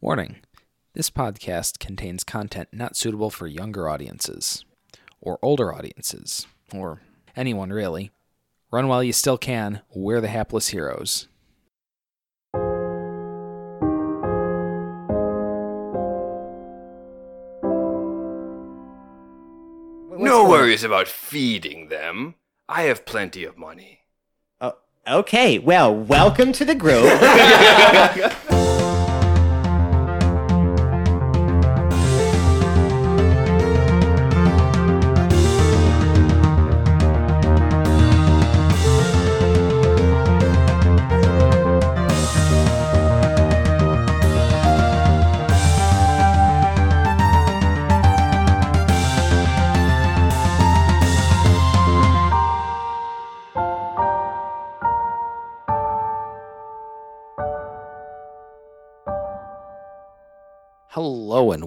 Warning this podcast contains content not suitable for younger audiences, or older audiences, or anyone really. Run while you still can. We're the hapless heroes. No worries about feeding them. I have plenty of money. Oh, okay, well, welcome to the group.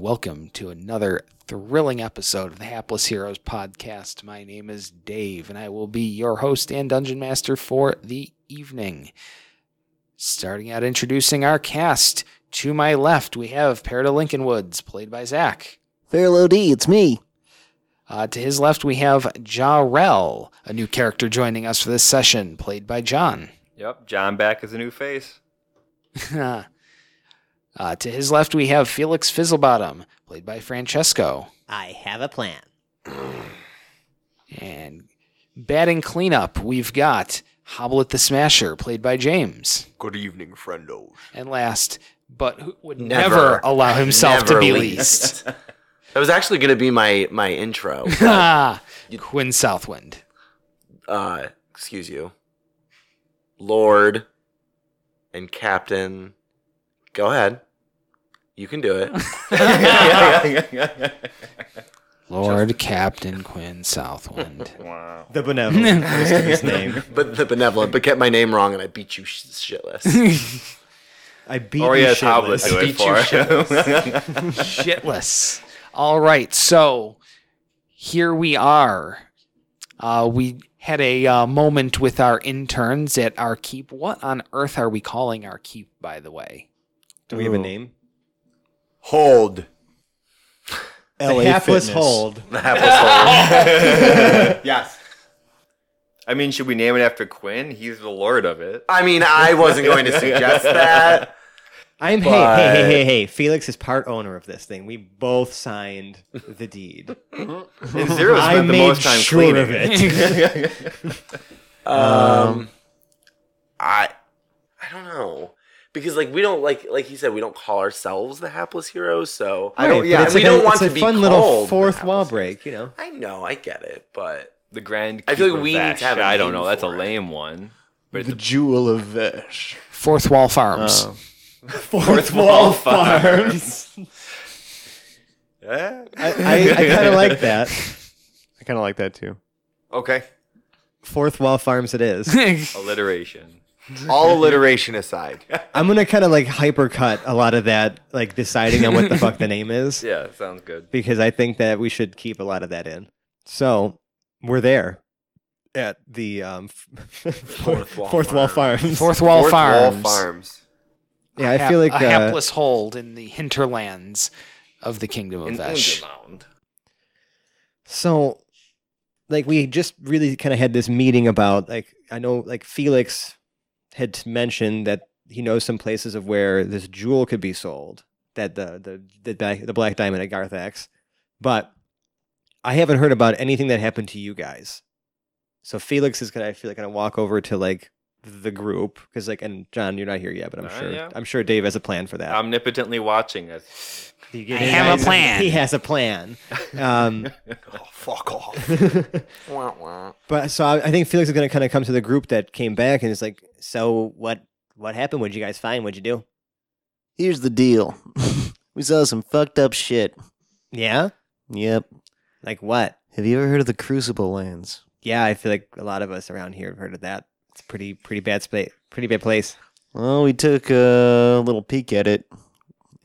and welcome to another thrilling episode of the Hapless Heroes podcast. My name is Dave and I will be your host and dungeon master for the evening. Starting out introducing our cast. To my left, we have Perida Lincoln Woods, played by Zach. Fairlow D, it's me. Uh, to his left, we have Jarrell, a new character joining us for this session, played by John. Yep, John back as a new face. uh, to his left, we have Felix Fizzlebottom, played by Francesco. I have a plan. And batting cleanup, we've got Hoblet the Smasher, played by James. Good evening, friendos. And last, but who would never, Never. allow himself to be least. least. That was actually going to be my my intro. but, Ah, Quinn Southwind. uh, excuse you, Lord and Captain. Go ahead, you can do it. Lord Captain Quinn Southwind. Wow. The benevolent his name. but the benevolent, but kept my name wrong, and I beat you sh- shitless. I beat Or you he has shitless. Hoblet do it beat you for Shitless. All right, so here we are. Uh, we had a uh, moment with our interns at our keep. What on earth are we calling our keep, by the way? Do we have a name? Hold. The hapless hold. The hapless hold. yes. I mean, should we name it after Quinn? He's the lord of it. I mean, I wasn't going to suggest that. I'm hey, hey, hey, hey, hey. Felix is part owner of this thing. We both signed the deed. And Zero I spent the made most time sure cleaning of it. Um, I I don't know because like we don't like like he said we don't call ourselves the hapless heroes. So I Right, don't. Yeah, it's we like a- don't want it's to a be fun little fourth wall break, you know. I know, I get it, but the grand. I feel like we need to Vash. have a I don't know. That's a for it. lame one. But The it's Jewel of Vesh. Fourth Wall Farms. Oh. Fourth wall farms. I kind of like that. I kind of like that too. okay. Fourth wall farms it is. Alliteration. All alliteration aside, I'm gonna kind of like hypercut a lot of that, like deciding on what the fuck the name is, Yeah, sounds good. because I think that we should keep a lot of that in. So we're there at the um, fourth Wall fourth wall Farm. farms. Fourth Wall Fourth Farms. Wall Farms. Yeah, I A feel like a uh, hapless hold in the hinterlands of the Kingdom of In Vesh. Underground. So, like, we just really kind of had this meeting about, like, I know, like, Felix had mentioned that he knows some places of where this jewel could be sold, that the the the, black- the black diamond at Garthax, but I haven't heard about anything that happened to you guys. So Felix is gonna, I feel like, gonna walk over to like the group because, like, and John, you're not here yet, but I'm Uh, sure, yeah. I'm sure Dave has a plan for that. Omnipotently watching us. You get I have a plan. He has a plan. Um, Oh, fuck off. Wah, wah. But so I, I think Felix is going to kind of come to the group that came back and is like, "So what? What happened? What'd you guys find? What'd you do?" Here's the deal. we saw some fucked up shit. Yeah, Yep. like what? Have you ever heard of the Crucible Lands? Yeah, I feel like a lot of us around here have heard of that. It's a pretty pretty bad space, pretty bad place. Well, we took a little peek at it,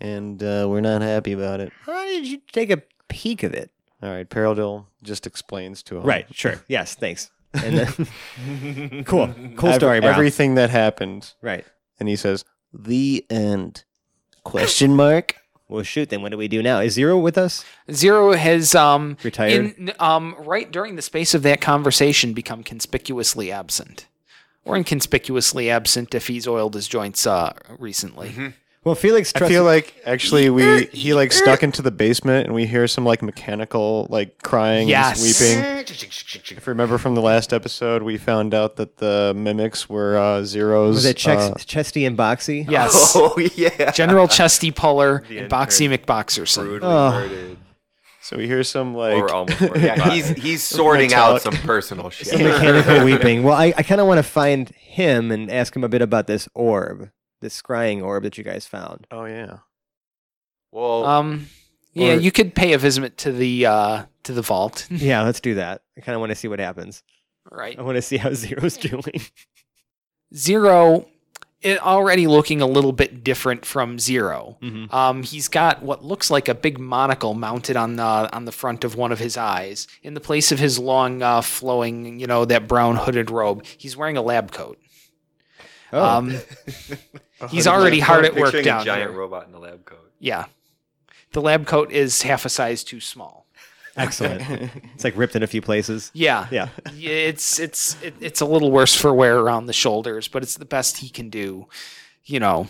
and uh, we're not happy about it. How did you take a peek of it? All right, Peridil just explains to him. Right. Sure. Yes. Thanks. And then, cool. Cool Ev- story, bro. Everything that happened, right. and he says, "The end." Question mark. Well, shoot. Then what do we do now? Is Zero with us? Zero has um Retired? in um right during the space of that conversation become conspicuously absent. Or inconspicuously absent if he's oiled his joints uh recently. Well, Felix I feel like actually we he like stuck into the basement and we hear some like mechanical like crying Yes. and weeping. If you remember from the last episode, we found out that the mimics were uh, zeros. was it Chex, uh, Chesty and Boxy? Yes. Oh yeah. General Chesty Puller The and Boxy McBoxerson. Brutally Oh. murdered. So we hear some like Or almost murdered. Yeah, he's he's sorting out some personal shit. Some mechanical weeping. Well, I, I kind of want to find him and ask him a bit about this orb, this scrying orb that you guys found. oh yeah. Well, Um yeah, Or- you could pay a visit to the uh to the vault. Yeah, let's do that. I kind of want to see what happens. right. I want to see how Zero's doing. Zero it already looking a little bit different from 0 Mhm. Um, he's got what looks like a big monocle mounted on the on the front of one of his eyes. In the place of his long, uh, flowing, you know, that brown hooded robe, he's wearing a lab coat. Oh, Um, he's already hard at work picturing down a giant here. robot in a lab coat. Yeah, the lab coat is half a size too small. Excellent. it's like ripped in a few places. Yeah, Yeah. Yeah, it's it's it, it's a little worse for wear around the shoulders, but it's the best he can do. You know,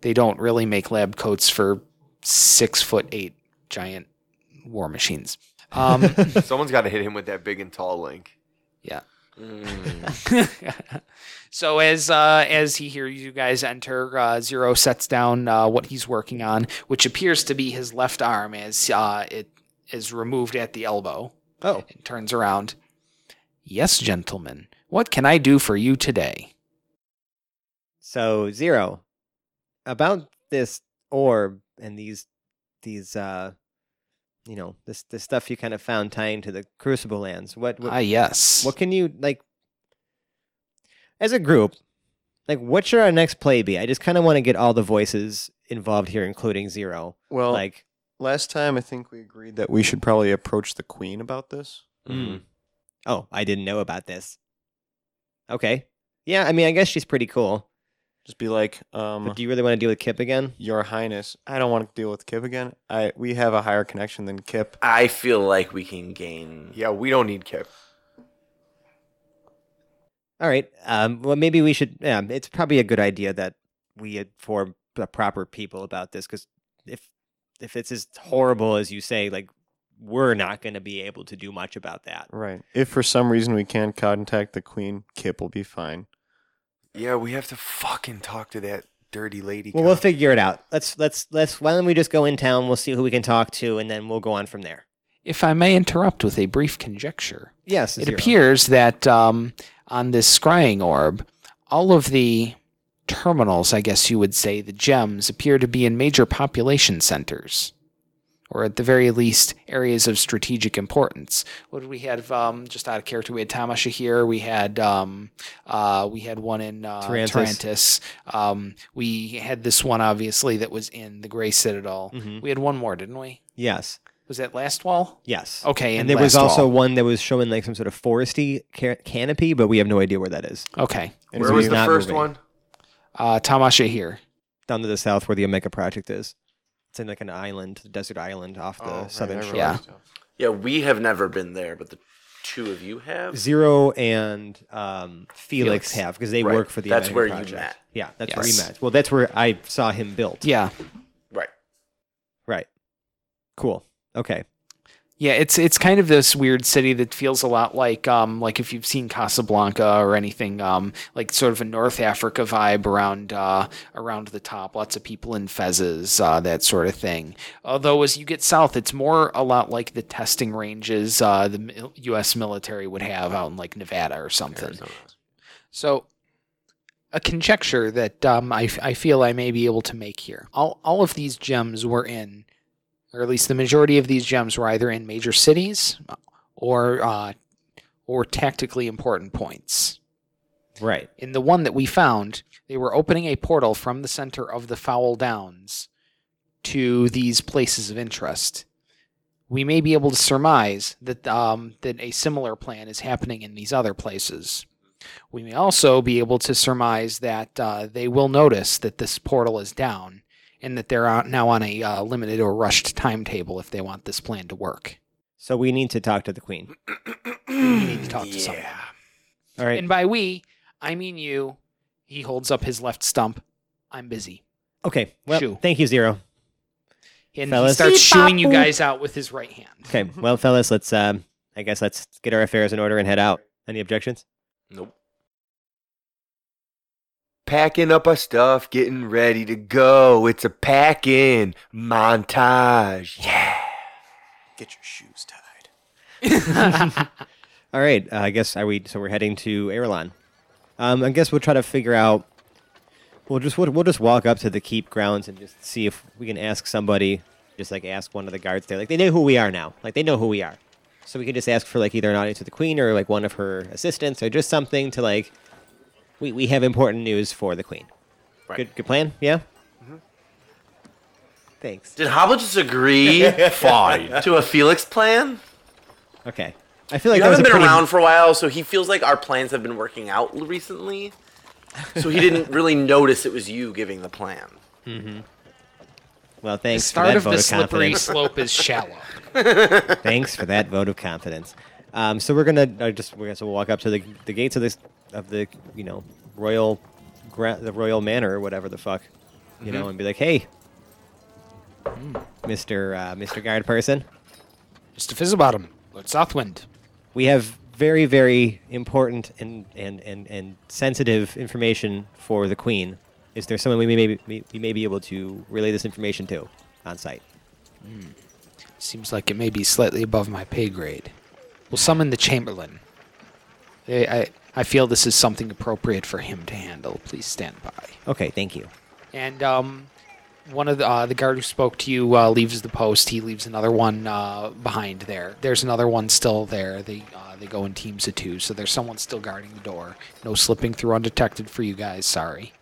they don't really make lab coats for six foot eight giant war machines. Um, Someone's got to hit him with that big and tall link. yeah. Mm. so as uh, as he hears you guys enter, uh, Zero sets down uh, what he's working on, which appears to be his left arm, as uh, it is removed at the elbow. Oh, and turns around. Yes, gentlemen. What can I do for you today? so Zero, about this orb and these these uh, you know, this this stuff you kind of found tying to the Crucible lands. What what, Ah, yes. what can you like as a group? Like, what should our next play be? I just kind of want to get all the voices involved here, including Zero. Well, like, last time I think we agreed that we should probably approach the queen about this. Mm. Oh, I didn't know about this. Okay. Yeah, I mean, I guess she's pretty cool. Just be like, um, But do you really want to deal with Kip again? Your Highness, I don't want to deal with Kip again. I we have a higher connection than Kip. I feel like we can gain. Yeah, we don't need Kip. All right. Um, well, maybe we should. Yeah, it's probably a good idea that we inform the proper people about this because if if it's as horrible as you say, like we're not going to be able to do much about that. Right. If for some reason we can't contact the queen, Kip will be fine. Yeah, we have to fucking talk to that dirty lady. Well, we'll figure it out. Let's let's let's. Why don't we just go in town? We'll see who we can talk to, and then we'll go on from there. If I may interrupt with a brief conjecture, Yes. it Zero. appears that um, on this scrying orb, all of the terminals, I guess you would say, the gems, appear to be in major population centers. Or at the very least, areas of strategic importance. What did we have? Um, just out of character, we had Tamasha here. We had um, uh, we had one in uh, Tarantus. Tarantus. Um, we had this one, obviously, that was in the Gray Citadel. Mhm. We had one more, didn't we? Yes. Was that last wall? Yes. Okay, And in there was also wall. one that was showing like some sort of foresty ca- canopy, but we have no idea where that is. Okay. And Where was the first moving. one? Uh, Tamasha here. Down to the south where the Omega project is. It's in like an island, desert island off the Oh, right, southern I shore. realized. Yeah, we have never been there, but the two of you have. Zero and um, Felix, Felix. have because they Right. work for the. That's Omega where you project. met. Yeah, that's where we met. Well, that's where I saw him built. Yeah. Right. Right. Cool. Okay. Yeah, it's it's kind of this weird city that feels a lot like um like if you've seen Casablanca or anything um like sort of a North Africa vibe around uh around the top. Lots of people in fezzes, uh, that sort of thing. Although as you get south, it's more a lot like the testing ranges uh, the U.S. military would have out in like Nevada or something. So, a conjecture that um, I, I feel I may be able to make here. All, all of these gems were in, or at least the majority of these gems were either in major cities or uh, or tactically important points. Right. In the one that we found, they were opening a portal from the center of the Foul Downs to these places of interest. We may be able to surmise that um, that a similar plan is happening in these other places. We may also be able to surmise that uh, they will notice that this portal is down and that they're now on a uh, limited or rushed timetable if they want this plan to work. So we need to talk to the queen. we need to talk to someone. All right. And by we, I mean you. He holds up his left stump. I'm busy. Okay. Well, Shoo. thank you, Zero. And Fellas. he starts shooing you guys out with his right hand. Okay. Well, fellas, let's. Um, I guess let's get our affairs in order and head out. Any objections? Nope. Packing up our stuff, getting ready to go. It's a pack-in montage. Yeah. Get your shoes tied. All right. Uh, I guess are we? So we're heading to Erelon. Um, I guess we'll try to figure out. We'll just we'll, we'll just walk up to the keep grounds and just see if we can ask somebody. Just like ask one of the guards there. Like they know who we are now. Like they know who we are. So we can just ask for like either an audience with the queen or like one of her assistants or just something to like. We we have important news for the queen. Right. Good good plan. Yeah. Thanks. Did Hobble just agree Fine. to a Felix plan? Okay. I feel like you that was haven't been pretty- around for a while, so he feels like our plans have been working out recently. So he didn't really notice it was you giving the plan. Mm-hmm. Well, The thanks for start that of vote the of slippery confidence. slope is shallow. Thanks for that vote of confidence. Um, so we're gonna uh, just we're gonna so we'll walk up to the the gates of this of the you know royal gra- the royal manor or whatever the fuck you know and be like, hey, Mister uh, Mister Guard person, Mr. Fizzlebottom, Lord Southwind. we have very very important and and and and sensitive information for the queen. Is there someone we may be, we may be able to relay this information to on site? Seems like it may be slightly above my pay grade. We'll summon the Chamberlain. I, I, I feel this is something appropriate for him to handle. Please stand by. Okay, thank you. And um, one of the uh, the guard who spoke to you uh, leaves the post. He leaves another one uh, behind there. There's another one still there. They uh, they go in teams of two, so there's someone still guarding the door. No slipping through undetected for you guys. Sorry.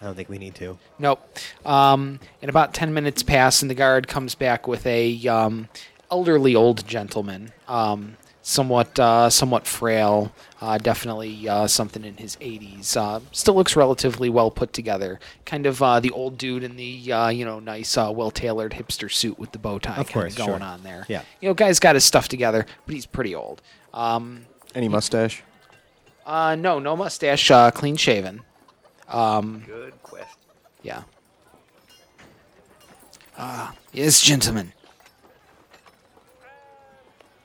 I don't think we need to. Nope. Um, and about ten minutes pass, and the guard comes back with a um, elderly old gentleman, um, somewhat uh, somewhat frail, uh, definitely uh, something in his 80s. Uh, still looks relatively well put together. Kind of uh, the old dude in the uh, you know nice, uh, well tailored hipster suit with the bow tie Of course, going sure. on there. Yeah. You know, guy's got his stuff together, but he's pretty old. Um, Any mustache? uh, no, no mustache, uh, clean shaven. Um, Good question. yeah. Ah, yes, gentlemen.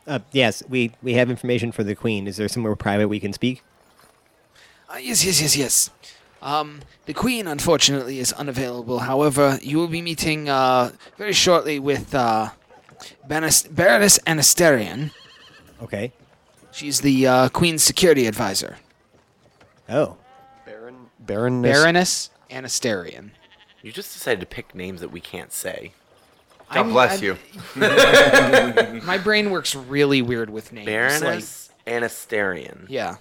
Uh, yes, we, we have information for the queen. Is there somewhere private we can speak? Uh, yes, yes, yes, yes. Um, the Queen, unfortunately, is unavailable. However, you will be meeting uh, very shortly with uh, Baroness, Baroness Anasterian. Okay. She's the uh, Queen's security advisor. Oh. Baron. Baronness. Baroness Anasterian. You just decided to pick names that we can't say. God I'm- bless I'm- you. My brain works really weird with names. like- Baroness Anasterian. yeah.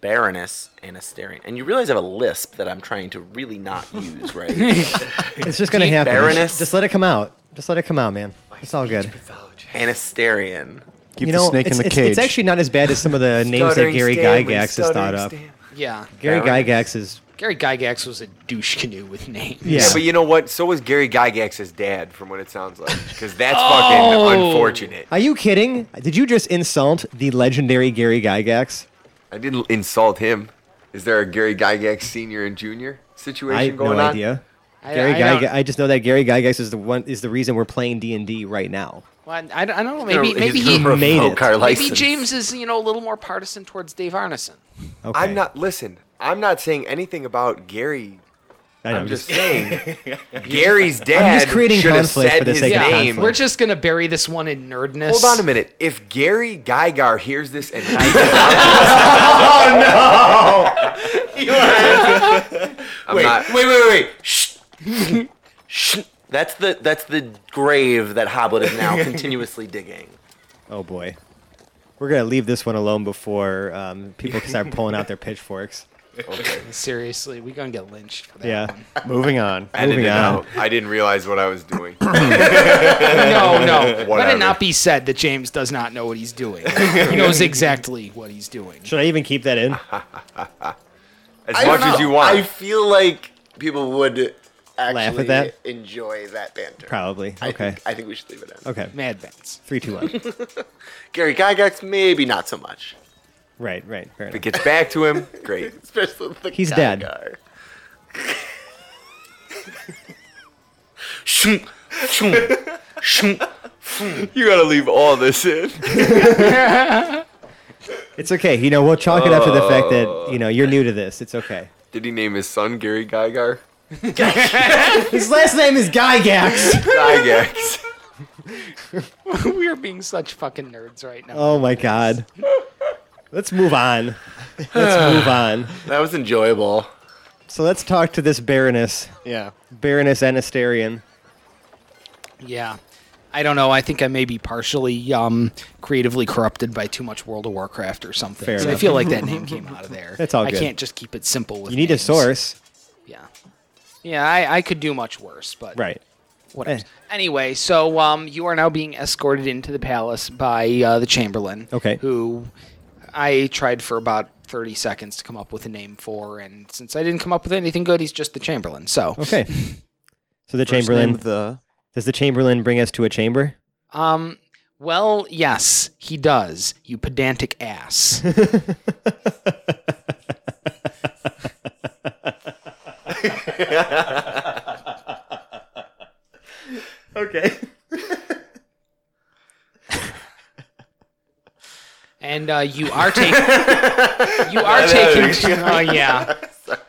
Baroness Anasterian. And you realize I have a lisp that I'm trying to really not use, right? It's just gonna happen. Baroness- Just let it come out. Just let it come out, man. It's all good. Anasterian. Keep you the snake it's, in the it's, cage. it's actually not as bad as some of the names that Stuttering Gary Stanley, Gygax has thought stuttering up. Stan- Yeah. Gary Baroness. Gygax is Gary Gygax was a douche canoe with names. Yeah. Yeah, but you know what? So was Gary Gygax's dad, from what it sounds like. Because that's Oh. fucking unfortunate. Are you kidding? Did you just insult the legendary Gary Gygax? I didn't insult him. Is there a Gary Gygax senior and junior situation I have going no on? idea. I, Gary I don't- Gygax. I just know that Gary Gygax is the one is the reason we're playing D and D right now. well, I, I don't know. Maybe gonna- maybe he gonna made it. our maybe license. James is you know a little more partisan towards Dave Arneson. Okay. I'm not. Listen, I'm not saying anything about Gary. I know, I'm just saying Gary's I'm dad just creating should have conflict for said the his sake of Yeah, name. conflict. we're just gonna bury this one in nerdness. Hold on a minute. If Gary Gygar hears this and types it out, I'm wait, not. wait, wait, wait. Shh. Shh. That's the that's the grave that Hoblet is now continuously digging. Oh boy, we're gonna leave this one alone before um, people start pulling out their pitchforks. Seriously, we gonna get lynched for that Yeah. one. Moving on. Edit Moving it on. out. I didn't realize what I was doing. No, no. Let Whatever. it not be said that James does not know what he's doing. he knows exactly what he's doing. Should I even keep that in? As I much don't as you know. want. I feel like people would actually laugh at that? enjoy that banter. Probably. I Okay. Think, I think we should leave it in. Okay. Mad Vance. Three, two, one. Gary Gygax, maybe not so much. Right. Right. Fair If it enough. gets back to him, great. Especially the He's guy dead. guy. Shoom, shoom, shoom, shoom. you gotta leave all this in. It's okay. You know, we'll chalk it up to the fact that you know you're new to this. It's okay. Did he name his son Gary Gygar? His last name is Gygax. Gygax. we are being such fucking nerds right now. Oh my god. Let's move on. Let's move on. That was enjoyable. So let's talk to this Baroness, Yeah. Baroness Anasterian. Yeah. I don't know. I think I may be partially um, creatively corrupted by too much World of Warcraft or something. Fair 'Cause I enough. feel like that name came out of there. That's all I good. can't just keep it simple with You need a names. source, Yeah. Yeah, I, I could do much worse, but right? whatever. Eh. Anyway, so um, you are now being escorted into the palace by uh, the Chamberlain. Okay. Who I tried for about 30 seconds to come up with a name for, and since I didn't come up with anything good, he's just the Chamberlain. So, Okay. So the First Chamberlain name the does the Chamberlain bring us to a chamber? um, well, yes, he does. You pedantic ass. Okay. And uh, you are taking. you are taking. Oh yeah. Sorry.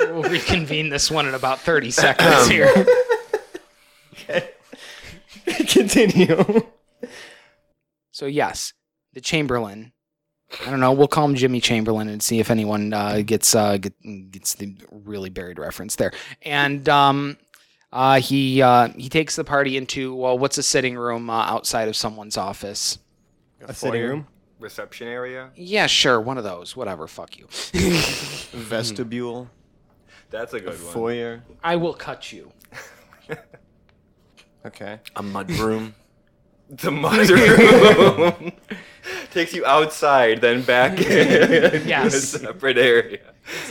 We'll reconvene this one in about 30 seconds here. okay. Continue. So yes, the Chamberlain. I don't know. We'll call him Jimmy Chamberlain and see if anyone uh, gets uh, get, gets the really buried reference there. And um, uh, he uh, he takes the party into well, what's a sitting room uh, outside of someone's office? A sitting room. Reception area. Yeah, sure, one of those. Whatever. Fuck you. vestibule, That's a good one. foyer. I will cut you. Okay. A mud room. The mud room takes you outside, then back in Yes. a separate area.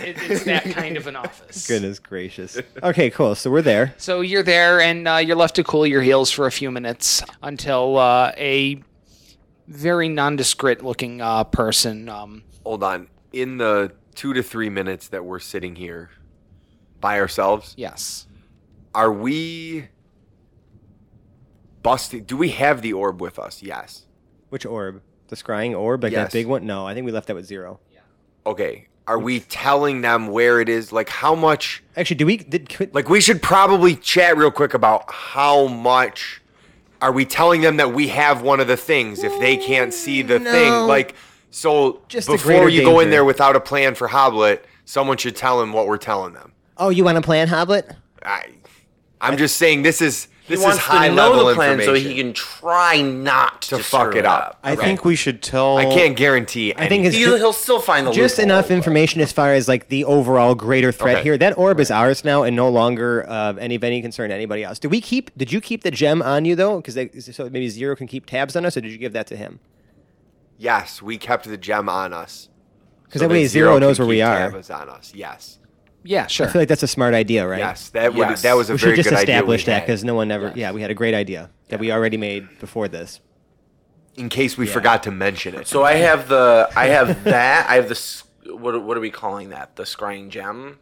It, it's that kind of an office. Goodness gracious. Okay, cool. So we're there. So you're there, and uh, you're left to cool your heels for a few minutes until uh, a very nondescript-looking uh, person. Um, Hold on. In the two to three minutes that we're sitting here by ourselves, yes, are we busting? Do we have the orb with us? Yes. Which orb? The scrying orb, like Yes. that big one? No, I think we left that with zero. Okay. Are we telling them where it is? Like how much? Actually, do we? Did could, Like we should probably chat real quick about how much. Are we telling them that we have one of the things if they can't see the No. thing? Like so Just before you go in there without a plan for Hoblet, someone should tell them what we're telling them. Oh, you want to plan Hoblet? I, I'm just saying this is He this is wants high to know level the plan so he can try not to to, fuck it up. I think we should tell. I can't guarantee. I think He'll, ju- he'll still find the just loophole, enough but- information as far as like the overall greater threat Okay. here. That orb is ours now and no longer uh, any of any concern to anybody else. Did we keep? Did you keep the gem on you though? Because so maybe Zero can keep tabs on us, or did you give that to him? Yes, we kept the gem on us. Because so that way that Zero knows where we are. tabs on us. Yes. Yeah, sure. I feel like that's a smart idea, right? Yes, that would Yes. that was a we very should just good idea. establish that because no one ever. Yeah, we had a great idea that we already made before this. in case we forgot to mention it. So I have the I have that I have the s- what what are we calling that the scrying gem.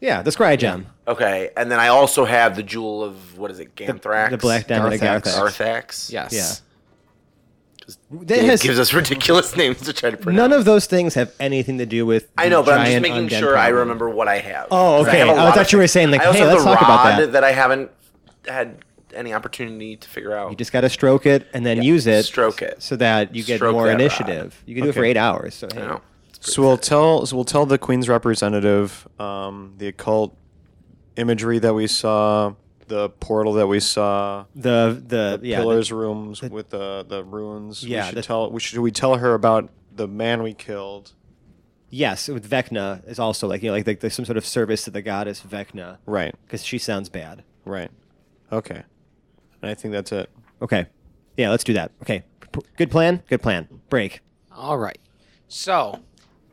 Yeah, the scry gem, Okay, and then I also have the jewel of what is it, Ganthrax? the black diamond of Garthax. Garthax. Garthax. yes. Yeah. That has gives us ridiculous names to try to pronounce. none of those things have anything to do with. I know, the but I'm just making undead sure I remember what I have. Oh, okay. have a I lot thought you were saying, like, hey, let's talk about that. that I haven't had any opportunity to figure out. You just got to stroke it and then Yeah, use it. stroke it. so that you get Stroke more that rod. initiative. You can do it for eight hours. So hey. I know. So we'll tell. So we'll tell the queen's representative um, the occult imagery that we saw, the portal that we saw, the the, the yeah pillars the- rooms with the the runes. Yeah, we should the- tell. We should we tell her about the man we killed. yes, with Vecna is also like you know like, like there's some sort of service to the goddess Vecna Right. because she sounds bad. Right. Okay. And I think that's it. Okay, yeah, let's do that. Okay, P- good plan. Good plan. Break. All right. So,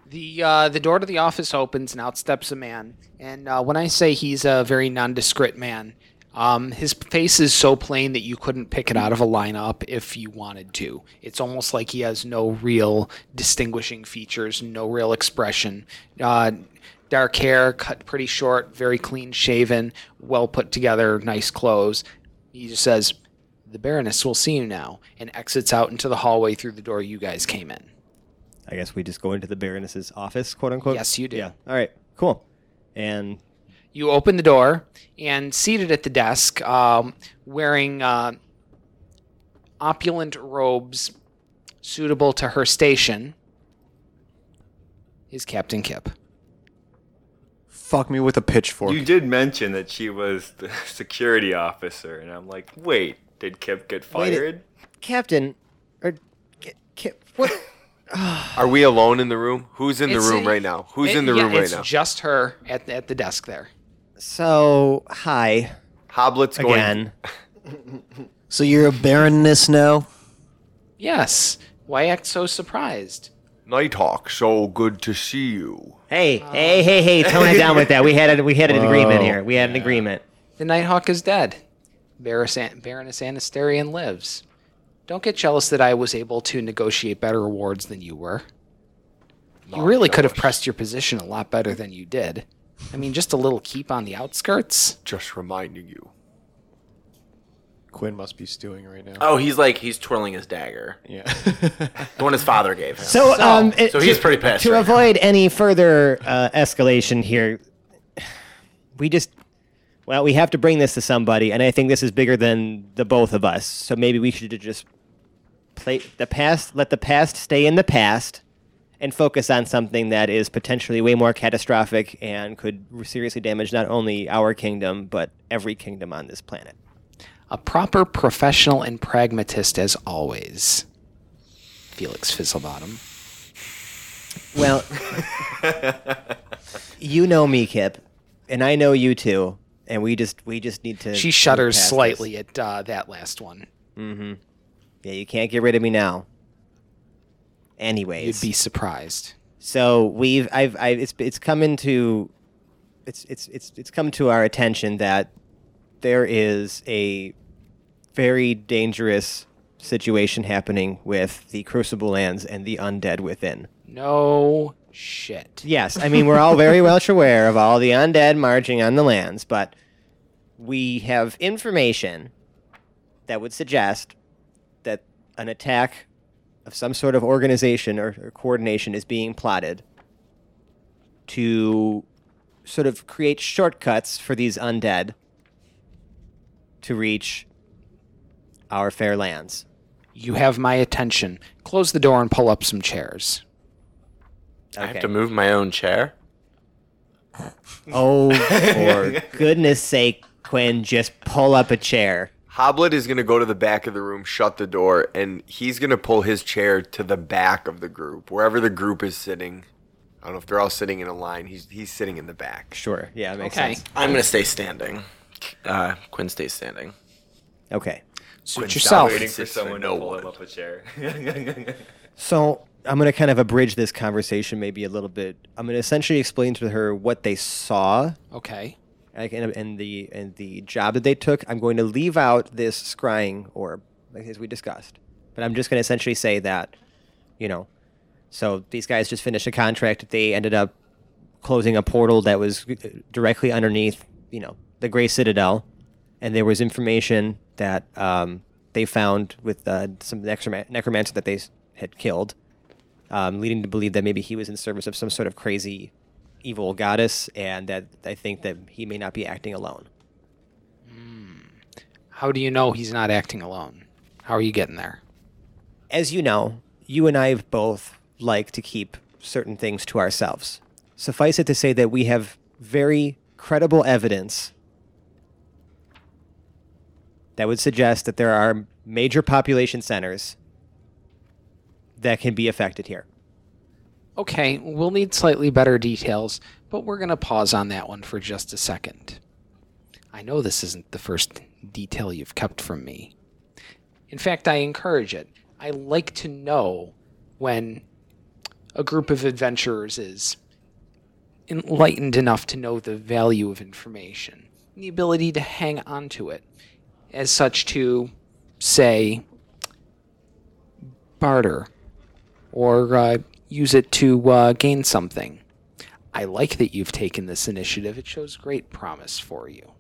The uh, the door to the office opens and out steps a man. And uh, when I say he's a very nondescript man, um, his face is so plain that you couldn't pick it out of a lineup if you wanted to. It's almost like he has no real distinguishing features, no real expression. Uh, dark hair, cut pretty short, very clean shaven, well put together, nice clothes. He just says, "The Baroness will see you now," and exits out into the hallway through the door you guys came in. I guess we just go into the Baroness's office, quote unquote. Yes, you do. Yeah. All right. Cool. And You open the door, and seated at the desk, um, wearing uh, opulent robes suitable to her station, is Captain Kip. Fuck me with a pitchfork. You did mention that she was the security officer, and I'm like, wait, did Kip get Wait fired? Captain, or Kip, what? Are we alone in the room? Who's in the It's room a- right now? Who's It- in the yeah, room right it's now? just her at, at the desk there. So, hi Hoblet's going. again. So you're a baroness now? Yes. Why act so surprised? Nighthawk, so good to see you. Hey, hey, hey, hey! Tone it down with that. We had a, we had an agreement here. We had an agreement. The Nighthawk is dead. Baroness, Baroness Anasterian lives. Don't get jealous that I was able to negotiate better rewards than you were. You really could have pressed your position a lot better than you did. I mean, just a little keep on the outskirts. Just reminding you. Quinn must be stewing right now. Oh, he's like he's twirling his dagger, Yeah. the one his father gave him. So, um, it- so he's to- pretty pissed To right avoid any further uh, escalation here, we just, well, we have to bring this to somebody, and I think this is bigger than the both of us. So maybe we should just play the past, let the past stay in the past, and focus on something that is potentially way more catastrophic and could seriously damage not only our kingdom but every kingdom on this planet. A proper professional and pragmatist as always. Felix Fizzlebottom. Well, you know me, Kip, and I know you too, and we just we just need to. She shudders past slightly at uh, that last one. this. Yeah, you can't get rid of me now. Anyways, You'd be surprised. so we've I've I've it's it's come into it's it's it's it's come to our attention that there is a very dangerous situation happening with the Crucible lands and the undead within. No shit. Yes, I mean we're all very well aware of all the undead marching on the lands, but we have information that would suggest that an attack of some sort of organization or, or coordination is being plotted to sort of create shortcuts for these undead to reach our fair lands. You have my attention. Close the door and pull up some chairs. I have to move my own chair. Oh, for goodness sake, Quinn, just pull up a chair. Hoblet is going to go to the back of the room, shut the door, and he's going to pull his chair to the back of the group, wherever the group is sitting. I don't know if they're all sitting in a line. He's he's sitting in the back. Sure. Yeah, it makes Okay. sense. I'm gonna stay standing. Uh, Quinn stays standing. Okay. Suit Quinn, yourself. Waiting for for someone no to pull one. him up a chair. So I'm going to kind of abridge this conversation maybe a little bit. I'm going to essentially explain to her what they saw Okay. Like, the and the job that they took. I'm going to leave out this scrying orb, like as we discussed. But I'm just going to essentially say that, you know, so these guys just finished a contract. They ended up closing a portal that was directly underneath, you know, the Gray Citadel, and there was information that um, they found with uh, some necroma- necromancer that they had killed, um, leading to believe that maybe he was in service of some sort of crazy evil goddess, and that I think that he may not be acting alone. Hmm. How do you know he's not acting alone? How are you getting there? As you know, you and I have both like to keep certain things to ourselves. Suffice it to say that we have very credible evidence that would suggest that there are major population centers that can be affected here. Okay, we'll need slightly better details, but we're going to pause on that one for just a second. I know this isn't the first detail you've kept from me. In fact, I encourage it. I like to know when a group of adventurers is enlightened enough to know the value of information, the ability to hang on to it, as such to, say, barter or uh, use it to uh, gain something. I like that you've taken this initiative. It shows great promise for you.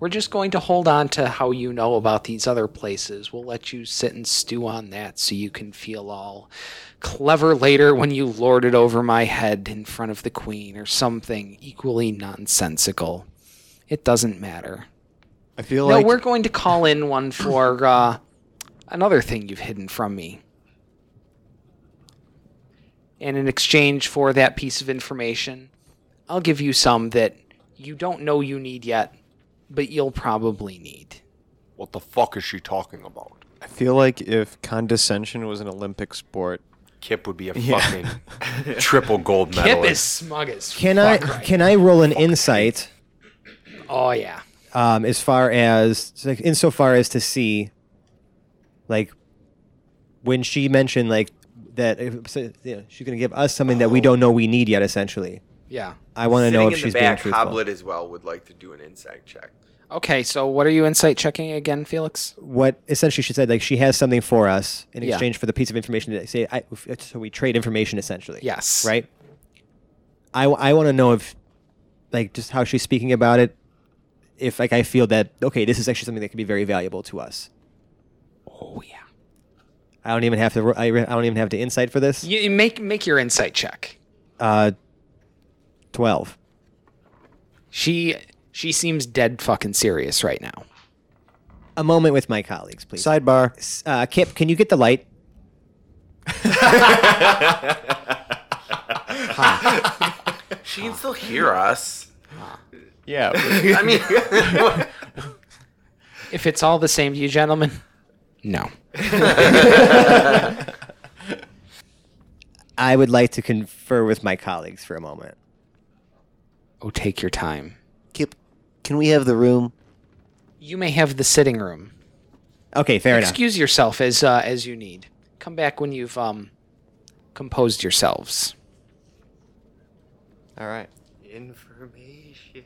We're just going to hold on to how you know about these other places. We'll let you sit and stew on that so you can feel all clever later when you lord it over my head in front of the queen or something equally nonsensical. It doesn't matter. I feel No, like No, we're going to call in one for uh, another thing you've hidden from me. And in exchange for that piece of information, I'll give you some that you don't know you need yet, but you'll probably need. What the fuck is she talking about? I feel like if condescension was an Olympic sport, Kip would be a Yeah. fucking triple gold medal. Kip medalist. is smug as Can fuck I right can I roll an insight Oh yeah. um, as far as like, insofar as to see like when she mentioned like that if, so, you know, she's gonna give us something that we don't know we need yet essentially Yeah. i want to know if in she's the being back, truthful Hoblet as well would like to do an insight check. Okay, so what are you insight checking again, Felix? what essentially she said like she has something for us in Yeah. exchange for the piece of information that say I, so we trade information essentially Yes. right i, I want to know if like just how she's speaking about it if like i feel that okay this is actually something that could be very valuable to us Oh yeah. I don't even have to i, I don't even have to insight for this You you make make your insight check. uh 12 She she seems dead fucking serious right now. a moment with my colleagues please Sidebar. S- uh, kip can you get the light She can still hear us. yeah, I mean, If it's all the same to you, gentlemen, no. i would like to confer with my colleagues for a moment Oh, take your time. Kip, can we have the room? You may have the sitting room. okay fair enough Excuse yourself as uh, as you need. Come back when you've um composed yourselves. all right. Information.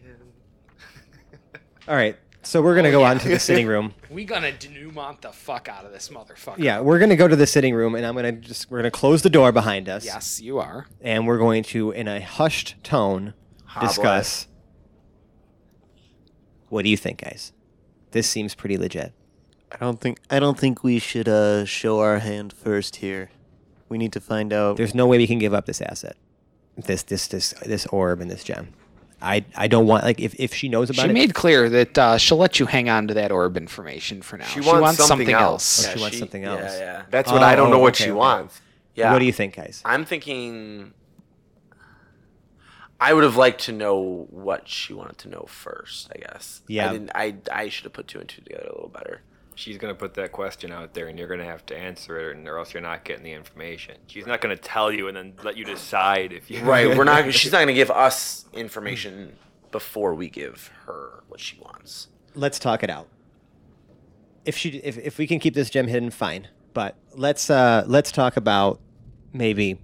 all right so we're gonna Oh, go yeah. on to the sitting room We gonna denouement the fuck out of this motherfucker. yeah we're gonna go to the sitting room and i'm gonna just we're gonna close the door behind us Yes, you are. and we're going to in a hushed tone discuss what do you think guys this seems pretty legit I don't think I don't think we should uh, show our hand first here. We need to find out. there's no way we can give up this asset this this this this orb and this gem i i don't want like if, if she knows about She it She made clear that uh, she'll let you hang on to that orb information for now. She wants something else. Oh, she wants something else. Yeah, yeah. That's what Oh, I don't know oh, what okay, she okay. wants. yeah. what do you think guys I'm thinking. I would have liked to know what she wanted to know first. I guess. Yeah. I didn't. I I should have put two and two together a little better. She's gonna put that question out there, and you're gonna have to answer it, or else you're not getting the information. She's not gonna tell you and then let you decide if you. Right. We're not. She's not going to give us information before we give her what she wants. let's talk it out if she if, if we can keep this gem hidden fine but let's uh let's talk about maybe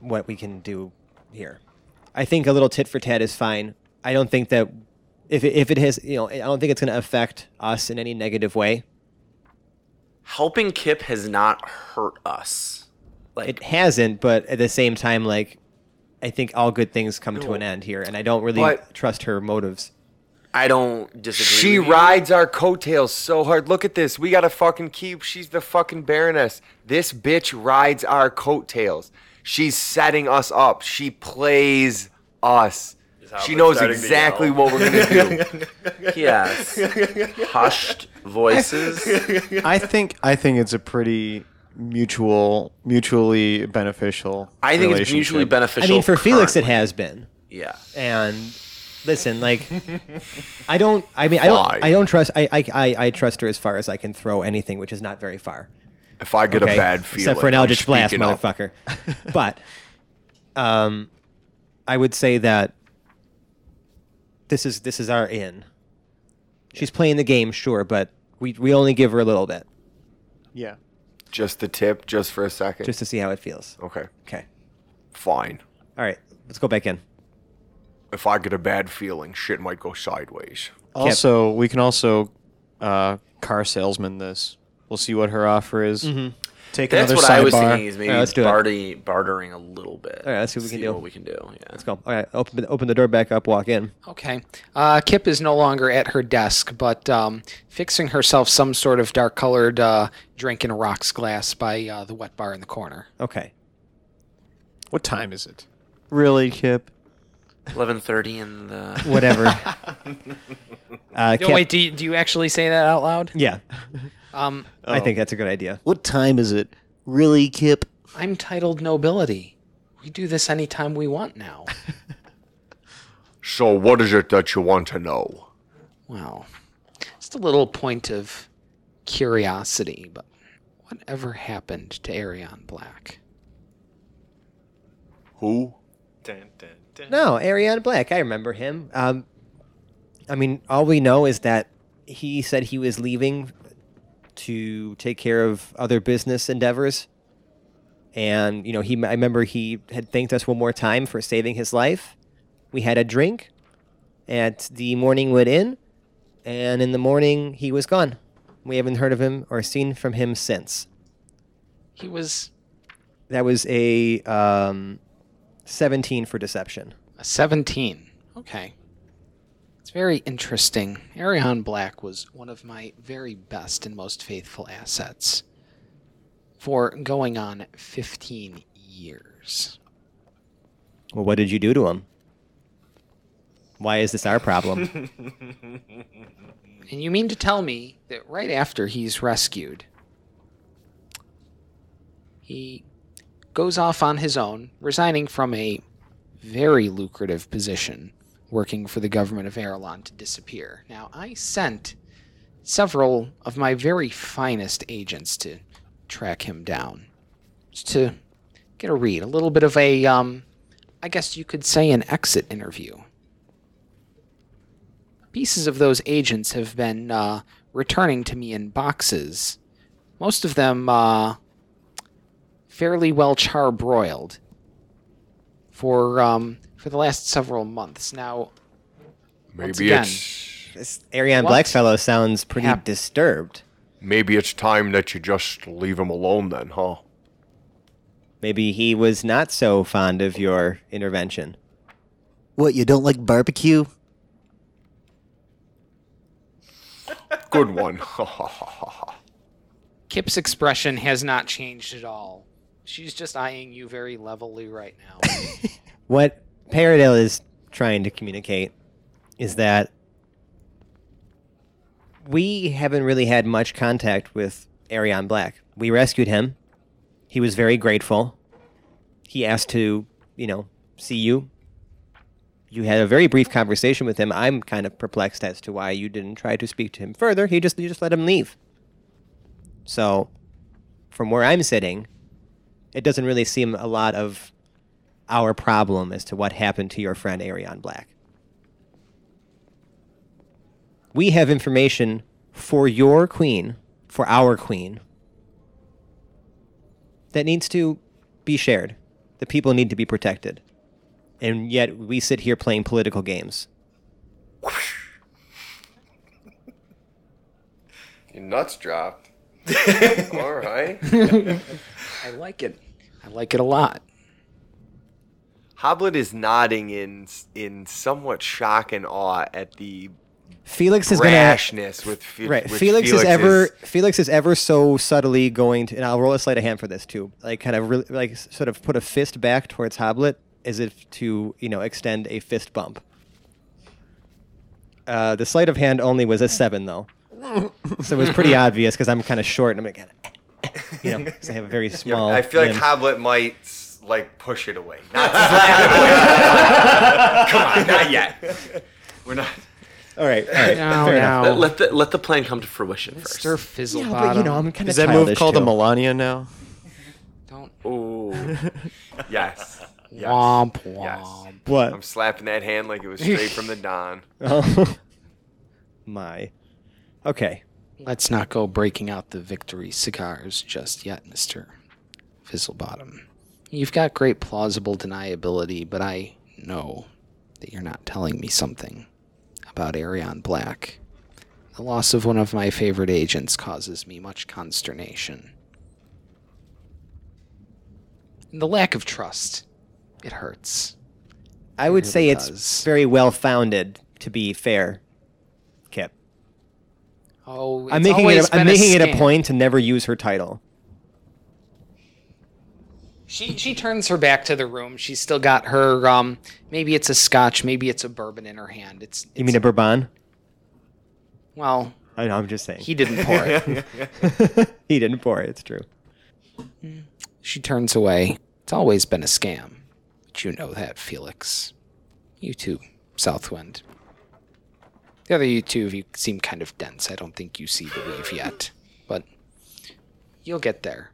what we can do here i think a little tit for tat is fine i don't think that if it, if it has you know i don't think it's going to affect us in any negative way Helping Kip has not hurt us. Like it hasn't but at the same time like i think all good things come to an end here and i don't really trust her motives I don't disagree. She with you. rides our coattails so hard. Look at this. We got to fucking keep. She's the fucking baroness. This bitch rides our coattails. She's setting us up. She plays us. How She knows exactly what we're gonna do. Yes. Hushed voices. I think I think it's a pretty mutual, mutually beneficial. I think it's mutually beneficial. i mean for felix it has been Yeah. and listen like i don't i mean i don't i don't trust I, I i i trust her as far as i can throw anything which is not very far If I get okay? a bad feeling, except for an I'm eldritch blast motherfucker but um i would say that this is this is our in she's playing the game sure but we we only give her a little bit Yeah. Just the tip, just for a second. just to see how it feels. okay. Okay. Fine. All right. Let's go back in. If I get a bad feeling, shit might go sideways. Also, we can also uh, car salesman this. We'll see what her offer is. Take That's another what I was sidebar. thinking is maybe Alright, let's do it. bartering a little bit. All right, let's see what we can do. What we can do. Yeah. Let's go. All right. Open open the door back up. Walk in. Okay. Uh, Kip is no longer at her desk, but um, fixing herself some sort of dark colored uh, drink in a rocks glass by uh, the wet bar in the corner. Okay. What time is it? Really, Kip? Eleven thirty in the. Whatever. uh, No, Cap- wait, do you, do you actually say that out loud? Yeah. Um, I think that's a good idea. What time is it? Really, Kip? I'm titled nobility. We do this anytime we want now. So, what is it that you want to know? Well, just a little point of curiosity, but whatever happened to Arion Black? Who? Dun, dun, dun. No, Ariana Black. I remember him. Um, I mean, all we know is that he said he was leaving to take care of other business endeavors. And, you know, he I remember he had thanked us one more time for saving his life. We had a drink at the Morningwood Inn, and in the morning he was gone. We haven't heard of him or seen from him since. He was That was a um, 17 for deception. a 17. Okay. It's very interesting. Arion Black was one of my very best and most faithful assets for going on 15 years. Well, what did you do to him? Why is this our problem? And you mean to tell me that right after he's rescued, he goes off on his own, resigning from a very lucrative position working for the government of Erelon to disappear. Now, I sent several of my very finest agents to track him down, just to get a read, a little bit of a, um, I guess you could say, an exit interview pieces of those agents have been uh, returning to me in boxes. Most of them uh, fairly well charbroiled for um, for the last several months. Now, Once Maybe again. it's this Ariane What? Blackfellow sounds pretty Hap- disturbed. maybe it's time that you just leave him alone then, huh? Maybe he was not so fond of your intervention. What, you don't like barbecue? Good one. Kip's expression has not changed at all. She's just eyeing you very levelly right now. What Paradale is trying to communicate is that we haven't really had much contact with Ariane Black. We rescued him. He was very grateful. He asked to, you know, see you. You had a very brief conversation with him. I'm kind of perplexed as to why you didn't try to speak to him further. He just you just let him leave. So, from where I'm sitting, it doesn't really seem a lot of our problem as to what happened to your friend Ariane Black. We have information for your queen, for our queen, that needs to be shared. The people need to be protected. And yet we sit here playing political games. Your nuts dropped. All right. I like it. I like it a lot. Hoblet is nodding in in somewhat shock and awe at the Felix is with, Fe- right. with Felix is ever Felix is ever so subtly going to, and I'll roll a sleight of hand for this too. Like kind of really, like sort of put a fist back towards Hoblet as if to you know extend a fist bump. Uh, the sleight of hand only was a seven though, so it was pretty obvious because I'm kind of short and I'm like, you know, I have a very Yeah, small. I feel like limbs. Hoblet might like push it away. Not slap it away. Come on, not yet. We're not. All right, all right, Now, fair enough. now, Let, let the let the plan come to fruition Mr. first. Fizzlebottom. Yeah, but you know, I'm kind of Is that move called a Melania now? Don't Ooh. Yes. Yes. womp womp. Yes. What? I'm slapping that hand like it was straight from the Don. Oh my. Okay. Let's not go breaking out the victory cigars just yet, Mr. Fizzlebottom. You've got great plausible deniability, but I know that you're not telling me something about Arion Black. The loss of one of my favorite agents causes me much consternation. And the lack of trust, it hurts. I would It say really it's does. very well founded. To be fair, Kip. Oh, I'm making it. A, I'm making it a point to never use her title. She she turns her back to the room. She's still got her um maybe it's a scotch, maybe it's a bourbon in her hand. It's, You mean a Bourbon? well, I know, I'm just saying. he didn't pour it. he didn't pour it. It's true. she turns away. It's always been a scam. But you know that, Felix. You too, Southwind. The other you two of you seem kind of dense. I don't think you see the weave yet. But you'll get there.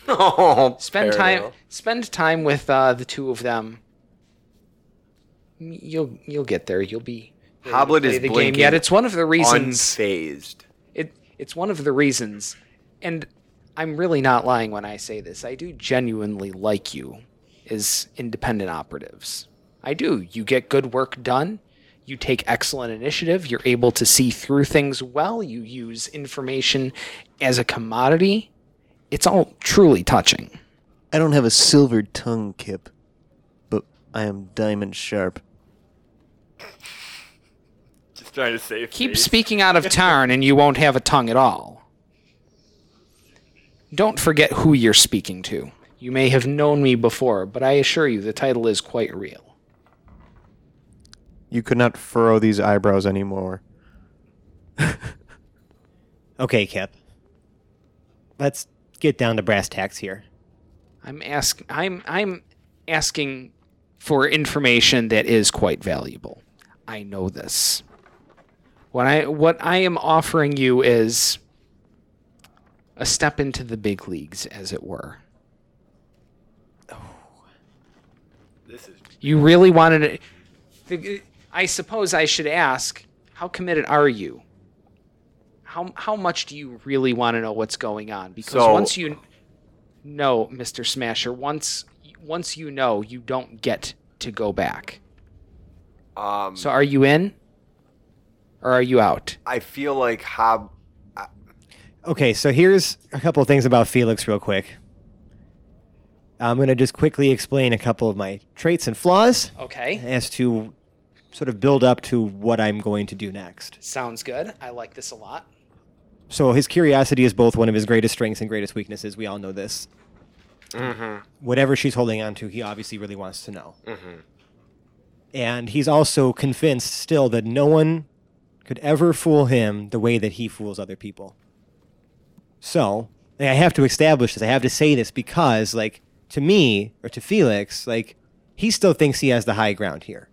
Oh, Spend time spend time with uh, the two of them. You'll you'll get there. You'll be Hoblet is the game yet. It's one of the reasons Unfazed. it it's one of the reasons and I'm really not lying when I say this. I do genuinely like you as independent operatives. I do. You get good work done. You take excellent initiative. You're able to see through things well. You use information as a commodity. It's all truly touching. I don't have a silver tongue, Kip, but I am diamond sharp. Just trying to save. Keep face. speaking out of turn and you won't have a tongue at all. Don't forget who you're speaking to. You may have known me before, but I assure you the title is quite real. You could not furrow these eyebrows anymore. Okay, Kip. Let's get down to brass tacks here. I'm ask I'm I'm asking for information that is quite valuable. I know this. What I what I am offering you is a step into the big leagues, as it were. Oh. This is You really wanted it. I suppose I should ask, how committed are you? How how much do you really want to know what's going on? Because So- once you know, Mr. Smasher, once once you know, you don't get to go back. Um, So are you in? Or are you out? I feel like Hob. Okay, so here's a couple of things about Felix, real quick. I'm going to just quickly explain a couple of my traits and flaws Okay. as to sort of build up to what I'm going to do next. Sounds good. I like this a lot. So his curiosity is both one of his greatest strengths and greatest weaknesses. We all know this. Mm-hmm. Whatever she's holding on to, he obviously really wants to know. Mm-hmm. And he's also convinced still that no one could ever fool him the way that he fools other people. So, I have to establish this. I have to say this because, like, to me or to Felix, like, he still thinks he has the high ground here.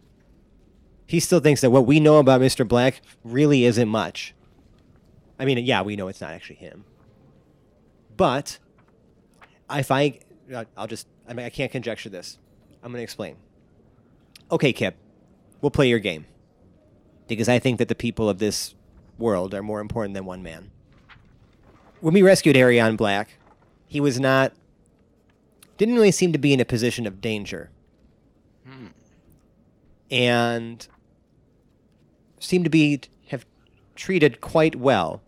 He still thinks that what we know about Mr. Black really isn't much. I mean, yeah, we know it's not actually him. But if I, uh, I'll just, I mean, I can't conjecture this. I'm going to explain. Okay, Kip, we'll play your game. Because I think that the people of this world are more important than one man. When we rescued Arion Black, he was not, didn't really seem to be in a position of danger. Hmm. And seemed to be, have treated quite well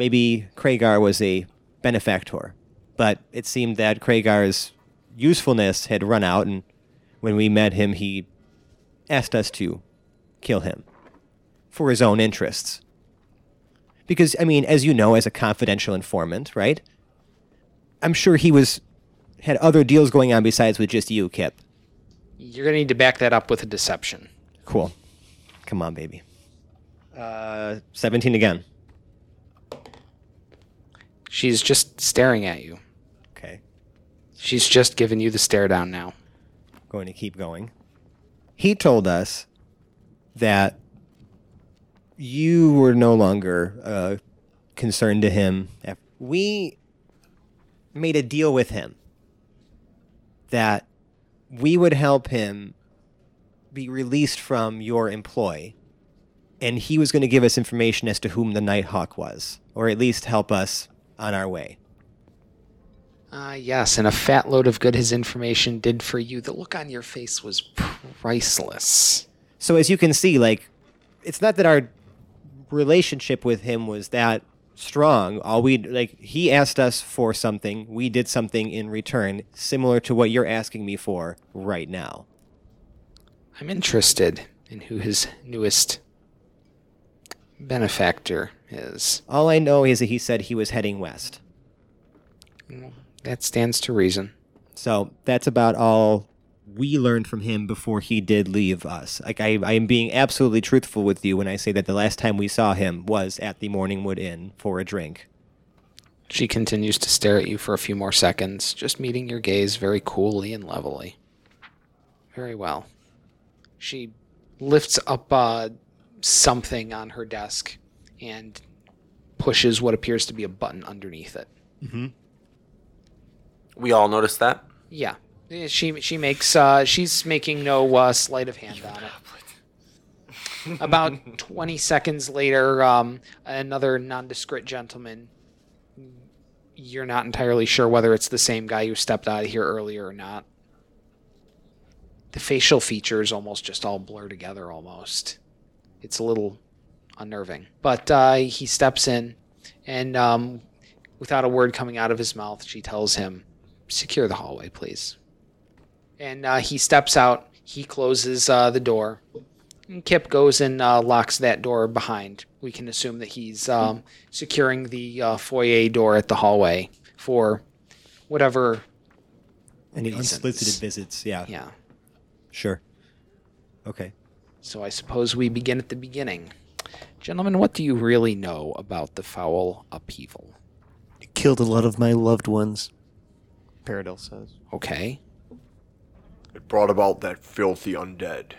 maybe Kragar was a benefactor, but it seemed that Kragar's usefulness had run out, and when we met him, he asked us to kill him for his own interests. Because, I mean, as you know, as a confidential informant, right? I'm sure he was had other deals going on besides with just you, Kip. You're going to need to back that up with a deception. Cool. Come on, baby. Uh, 17 again. She's just staring at you. Okay. She's just giving you the stare down now. going to keep going. He told us that you were no longer uh, concerned to him. We made a deal with him that we would help him be released from your employ and he was going to give us information as to whom the Nighthawk was, or at least help us on our way. Ah, yes, and a fat load of good his information did for you. The look on your face was priceless. So as you can see, like, it's not that our relationship with him was that strong. All we like, he asked us for something, we did something in return, similar to what you're asking me for right now. I'm interested in who his newest benefactor is. All I know is that he said he was heading west. That stands to reason. So that's about all we learned from him before he did leave us. Like I, I am being absolutely truthful with you when I say that the last time we saw him was at the Morningwood Inn for a drink. She continues to stare at you for a few more seconds, just meeting your gaze very coolly and levelly. Very well. She lifts up uh, something on her desk and pushes what appears to be a button underneath it. We all noticed that. Yeah, she she makes uh, she's making no uh, sleight of hand on it. About twenty seconds later, um, another nondescript gentleman. You're not entirely sure whether it's the same guy who stepped out of here earlier or not. The facial features almost just all blur together. Almost, it's a little unnerving. But uh, he steps in, and um, without a word coming out of his mouth, she tells him, "Secure the hallway, please." and uh, he steps out. He closes uh, the door. And Kip goes and uh, locks that door behind. We can assume that he's um, securing the uh, foyer door at the hallway for whatever. Any Reasons. unsolicited visits? Yeah, Yeah. sure. Okay. So I suppose we begin at the beginning. Gentlemen, what do you really know about the foul upheaval? It killed a lot of my loved ones. Paradil says. Okay, It brought about that filthy undead.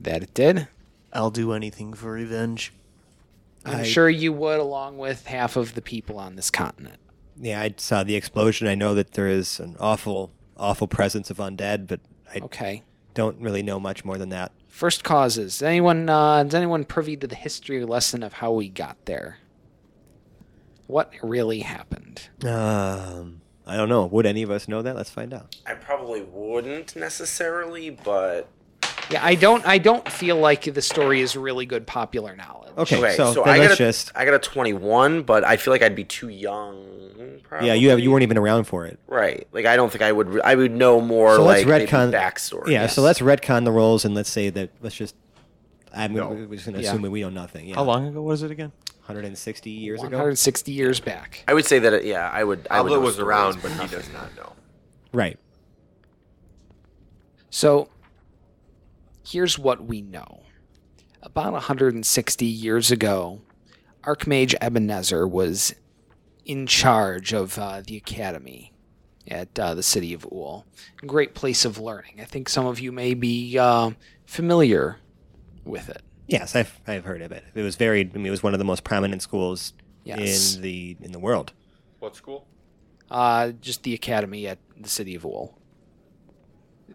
that it did. I'll do anything for revenge. I'm I- sure you would, along with half of the people on this continent. Yeah, I saw the explosion. I know that there is an awful, awful presence of undead, but I Okay. Don't really know much more than that. First causes. Is anyone uh, is anyone privy to the history lesson of how we got there? What really happened? Um, I don't know. Would any of us know that? Let's find out. I probably wouldn't necessarily, but Yeah, I don't. I don't feel like the story is really good popular knowledge. Okay, okay. so, So, then I let's got a, just. I got a 21, but I feel like I'd be too young. Probably. Yeah, you have you weren't even around for it. right. Like I don't think I would. re- I would know more So let's like maybe retcon- backstory. Yeah, so let's retcon the roles and let's say that let's just. I'm No. we're just going to Yeah. assume that we know nothing. Yeah. How long ago was it again? 160 years ago. 160 years back. I would say that. Yeah, I would. I would Abla know was stories, around, but he nothing. does not know. Right. So, here's what we know. About 160 years ago, Archmage Ebenezer was in charge of uh, the academy at uh, the city of Ul. Great place of learning. I think some of you may be uh, familiar with it. Yes, I've I've heard of it. It was very. I mean, it was one of the most prominent schools Yes. in the in the world. What school? uh, just the academy at the city of Wool.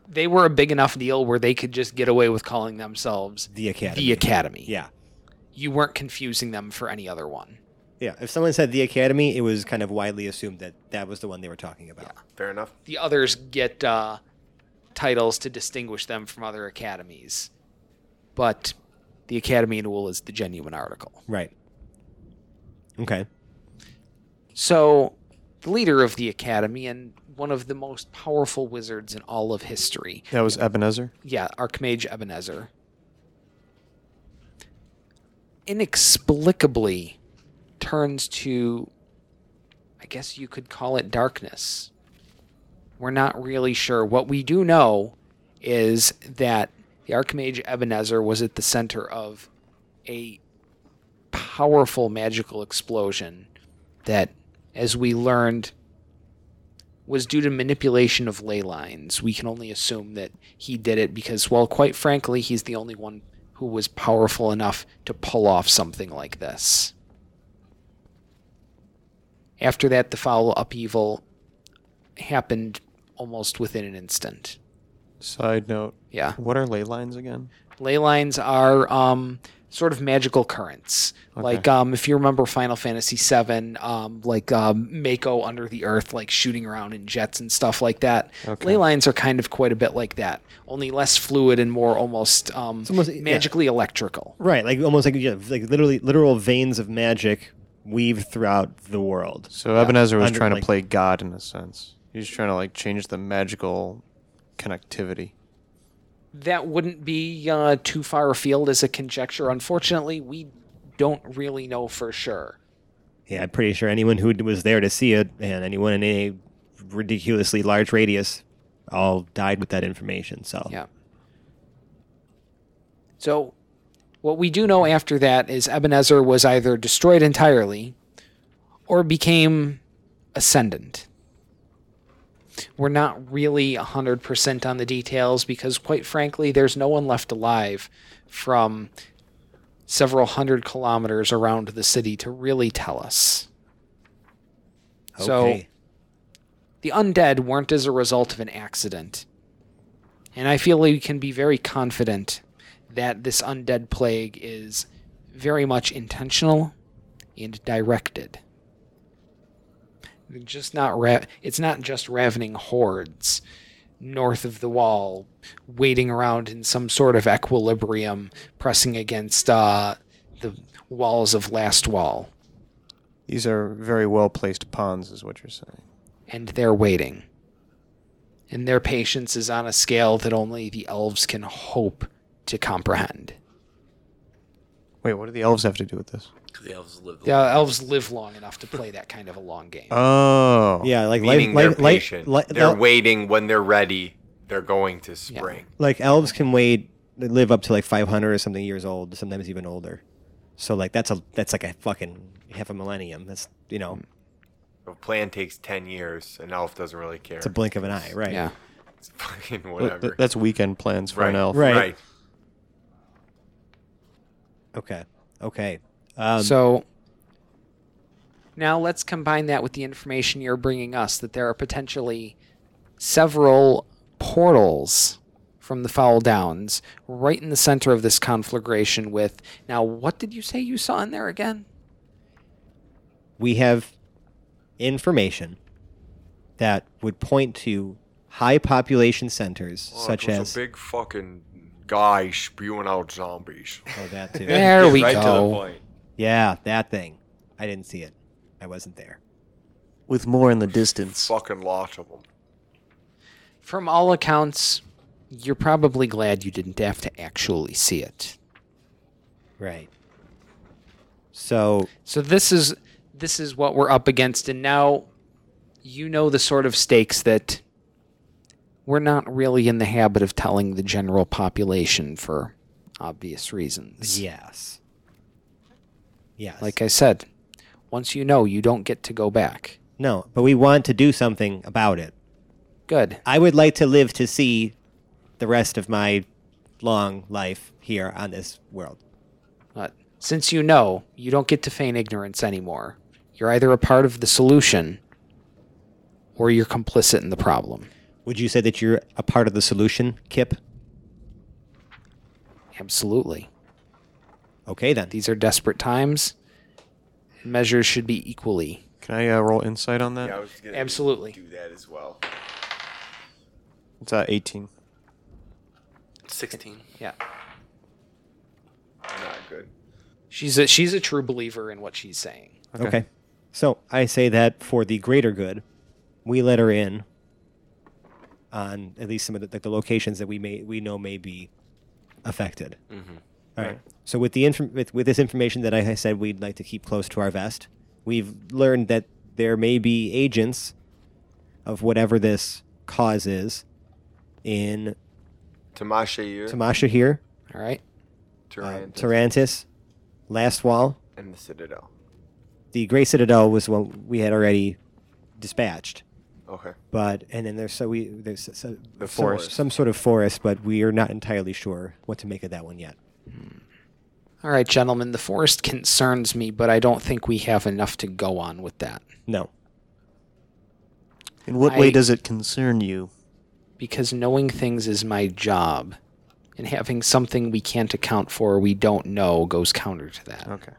They were a big enough deal where they could just get away with calling themselves The academy. the academy. Yeah. You weren't confusing them for any other one. Yeah. If someone said the academy, it was kind of widely assumed that that was the one they were talking about. Fair enough. The others get uh, titles to distinguish them from other academies, but the academy in Wool is the genuine article. Right. Okay. So, the leader of the academy and one of the most powerful wizards in all of history That was Ebenezer. yeah, Archmage Ebenezer, inexplicably turns to, I guess you could call it darkness. We're not really sure. What we do know is that the Archmage Ebenezer was at the center of a powerful magical explosion that, as we learned, was due to manipulation of ley lines. We can only assume that he did it because, well, quite frankly, he's the only one who was powerful enough to pull off something like this. After that, the foul upheaval happened almost within an instant. Side note. Yeah. What are ley lines again? Ley lines are um, sort of magical currents. Like um, if you remember Final Fantasy VII, um, like um, Mako under the earth, like shooting around in jets and stuff like that. Okay. Ley lines are kind of quite a bit like that, only less fluid and more almost, um, almost- yeah. magically electrical. Right, like almost like yeah, like literally literal veins of magic weave throughout the world. So Ebenezer was Under- trying like- to play God in a sense. He's trying to like change the magical connectivity. That wouldn't be uh, too far afield as a conjecture. Unfortunately, we don't really know for sure. Yeah, I'm pretty sure anyone who was there to see it and anyone in a ridiculously large radius all died with that information. So Yeah. So, what we do know after that is Ebenezer was either destroyed entirely or became ascendant. We're not really 100% on the details because, quite frankly, there's no one left alive from several hundred kilometers around the city to really tell us. So, the undead weren't as a result of an accident. And I feel we can be very confident that this undead plague is very much intentional and directed. Just not ra- it's not just ravening hordes north of the wall, waiting around in some sort of equilibrium, pressing against uh, the walls of Last Wall, These are very well placed pawns, is what you're saying. and they're waiting. And their patience is on a scale that only the elves can hope to comprehend. Wait, what do the elves have to do with this? 'Cause the elves live. The elves live long enough to play that kind of a long game. Oh, yeah, like Meaning like, they're like, like, patient. like, they're el- waiting when they're ready. They're going to spring. like elves can wait they live up to like 500 or something years old, sometimes even older. So like that's a that's like a fucking half a millennium. That's you know A plan takes ten years, an elf doesn't really care. it's a blink of an eye, right? Yeah. It's fucking whatever. that's weekend plans for right. an elf. Right. Right. Okay. Okay. Um, so now let's combine that with the information you're bringing us that there are potentially several portals from the Foul Downs right in the center of this conflagration with now what did you say you saw in there again? we have information that would point to high population centers Oh, such as a big fucking guy spewing out zombies. oh that too. There we right to the go. Point. yeah, that thing. I didn't see it. I wasn't there. With more in the distance. Fucking lots of them. From all accounts, you're probably glad you didn't have to actually see it. Right. So So this is this is what we're up against and now you know the sort of stakes that we're not really in the habit of telling the general population for obvious reasons. yes. Yes. Like I said, once you know, you don't get to go back. no, but we want to do something about it. Good. I would like to live to see the rest of my long life here on this world. But since you know, you don't get to feign ignorance anymore. You're either a part of the solution or you're complicit in the problem. Would you say that you're a part of the solution, Kip? Absolutely. Okay then. These are desperate times. Measures should be equally. Can I uh, roll insight on that? Yeah, I was gonna Absolutely. do that as well. It's uh, 18. Sixteen. Yeah. Not good. She's a she's a true believer in what she's saying. Okay. So I say that for the greater good, we let her in on at least some of the, like the locations that we may we know may be affected. All right. So with the inf- with, with this information that I said we'd like to keep close to our vest, we've learned that there may be agents of whatever this cause is in Tamasha here, Tamasha here, All right. uh, Tarantus, Tarantis, Last Wall. and the Citadel. The Grey Citadel was one we had already dispatched. Okay. but and then there's so we there's so, The some- forest. some sort of forest, but we are not entirely sure what to make of that one yet. Hmm. All right, gentlemen. The forest concerns me, but I don't think we have enough to go on with that No, In what I- way does it concern you? because knowing things is my job. And having something we can't account for, we don't know, goes counter to that. Okay.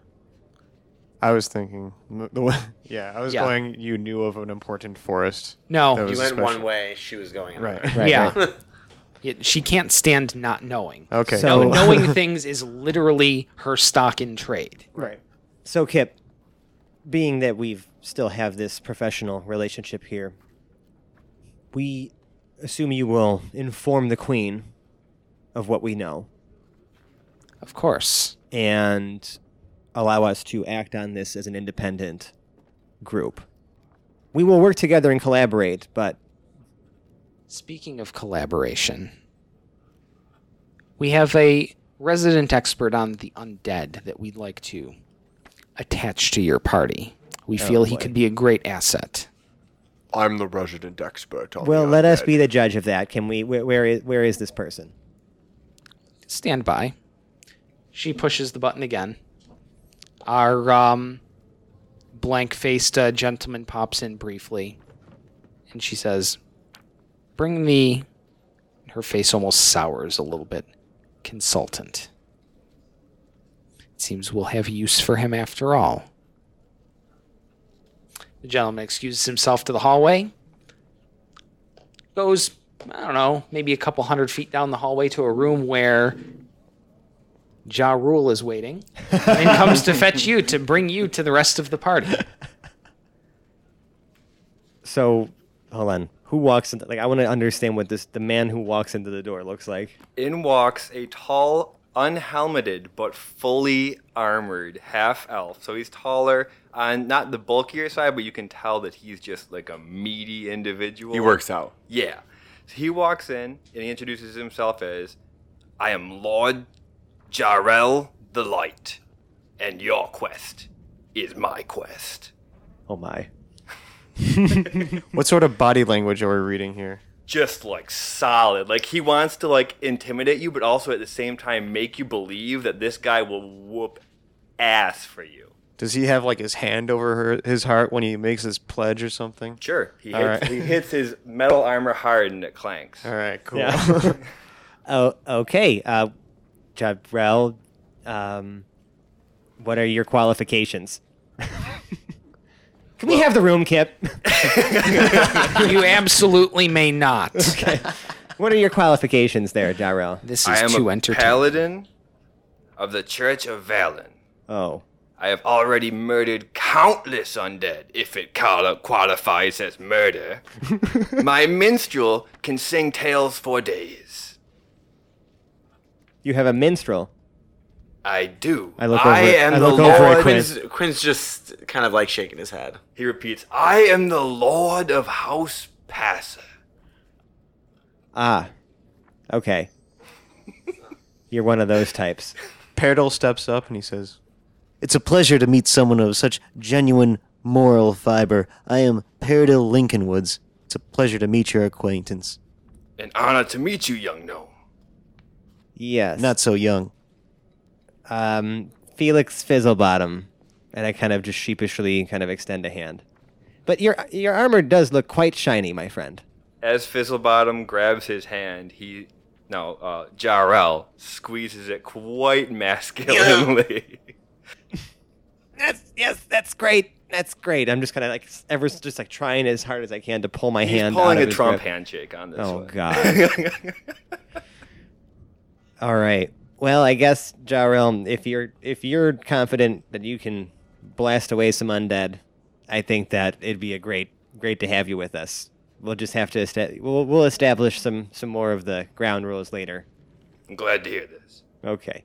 I was thinking, the way, yeah, I was Yeah. going. You knew of an important forest. No, That You was went special. one way, she was going Right. another. Right, yeah. right. It- she can't stand not knowing. Okay. So- No, oh. knowing things is literally her stock in trade. Right. So, Kip, being that we've still have this professional relationship here, we assume you will inform the queen of what we know Of course. and allow us to act on this as an independent group. We will work together and collaborate, but Speaking of collaboration, we have a resident expert on the undead that we'd like to attach to your party. We feel he boy. could be a great asset. I'm the resident expert. On well, the let us undead. be the judge of that. Can we? Where, where is where is this person? Stand by. She pushes the button again. Our um, blank-faced uh, gentleman pops in briefly, and she says, "Bring the." Her face almost sours a little bit. Consultant. It seems we'll have use for him after all. The gentleman excuses himself to the hallway. Goes, I don't know, maybe a couple hundred feet down the hallway to a room where Ja Rule is waiting and comes to fetch you to bring you to the rest of the party. So, hold on. Who walks into? Like, I want to understand what this the man who walks into the door looks like. In walks a tall, unhelmeted but fully armored half elf. So he's taller on not the bulkier side, but you can tell that he's just like a meaty individual. He works out. Yeah. So he walks in and he introduces himself as I am Lord Jarrell the Light, and your quest is my quest. Oh my. What sort of body language are we reading here? just like solid. Like he wants to like intimidate you, but also at the same time make you believe that this guy will whoop ass for you. Does he have like his hand over her, his heart when he makes his pledge or something? Sure, he hits, right. he hits his metal armor hard and it clanks. All right, cool. Yeah. oh, okay. Uh, Jabrel, um, what are your qualifications? Can we have the room, Kip? You absolutely may not. what are your qualifications there, Jarrell? This is I is am too a entertaining. paladin of the Church of Valen. Oh, I have already murdered countless undead, if it qualifies as murder. My minstrel can sing tales for days. you have a minstrel. I do. I look I over- am I the look over at Lord. Quinn. Quinn's, Quinn's just kind of like shaking his head. He repeats, I am the Lord of House Passer. Ah, okay. You're one of those types. Peridot steps up and he says, It's a pleasure to meet someone of such genuine moral fiber. I am Peridil Lincolnwoods. It's a pleasure to meet your acquaintance. An honor to meet you, young gnome. Yes. Not so young. Um, Felix Fizzlebottom, and I kind of just sheepishly kind of extend a hand. But your your armor does look quite shiny, my friend. As Fizzlebottom grabs his hand, he no, uh, Jarrell squeezes it quite masculinely. That's yes, that's great. That's great. I'm just kind of like ever just like trying as hard as I can to pull my He's hand. pulling out a his Trump grip. handshake on this Oh one. God. All right. Well, I guess Jarrell, if you're if you're confident that you can blast away some undead, I think that it'd be a great great to have you with us. We'll just have to esta- we'll we'll establish some some more of the ground rules later. I'm glad to hear this. Okay.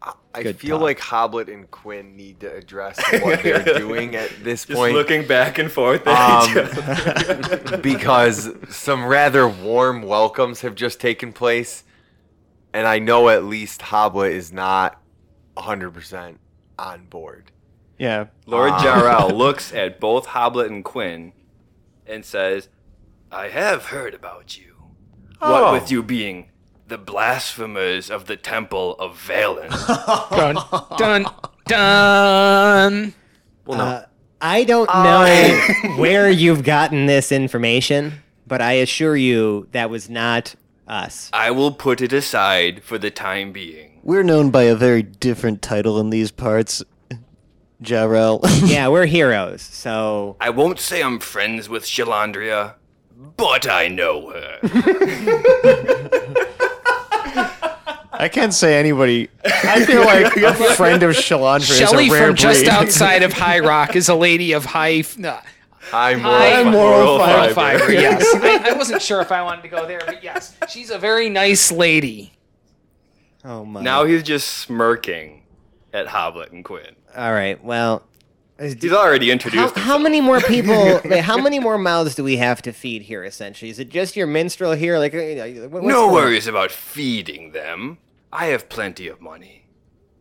I- I Good feel talk. like Hoblet and Quinn need to address what they're doing at this Just point. looking back and forth at each other. um, because some rather warm welcomes have just taken place, and I know at least Hoblet is not 100% on board. "Yeah, Lord Ah. Jarrell looks at both Hoblet and Quinn and says, I have heard about you. Oh. What with you being the blasphemers of the temple of Valen. Dun, dun, dun. Well, no. Uh, I don't know where you've gotten this information, but I assure you that was not Us. I will put it aside for the time being. We're known by a very different title in these parts. Jarrell. yeah, we're heroes. So I won't say I'm friends with Shalandria, but I know her. I can't say anybody. I feel like a friend of Shalandra is a rare from just outside of High Rock is a lady of high. No, High high moral, moral fiber. fiber. Yes, I, I wasn't sure if I wanted to go there, but yes, she's a very nice lady. Oh my. now he's just smirking at Hoblet and Quinn. All right. Well, He's already introduced how himself. many more people? like, how many more mouths do we have to feed here? Essentially, is it just your minstrel here? Like, uh, uh, what- what's No going- worries about feeding them. I have plenty of money.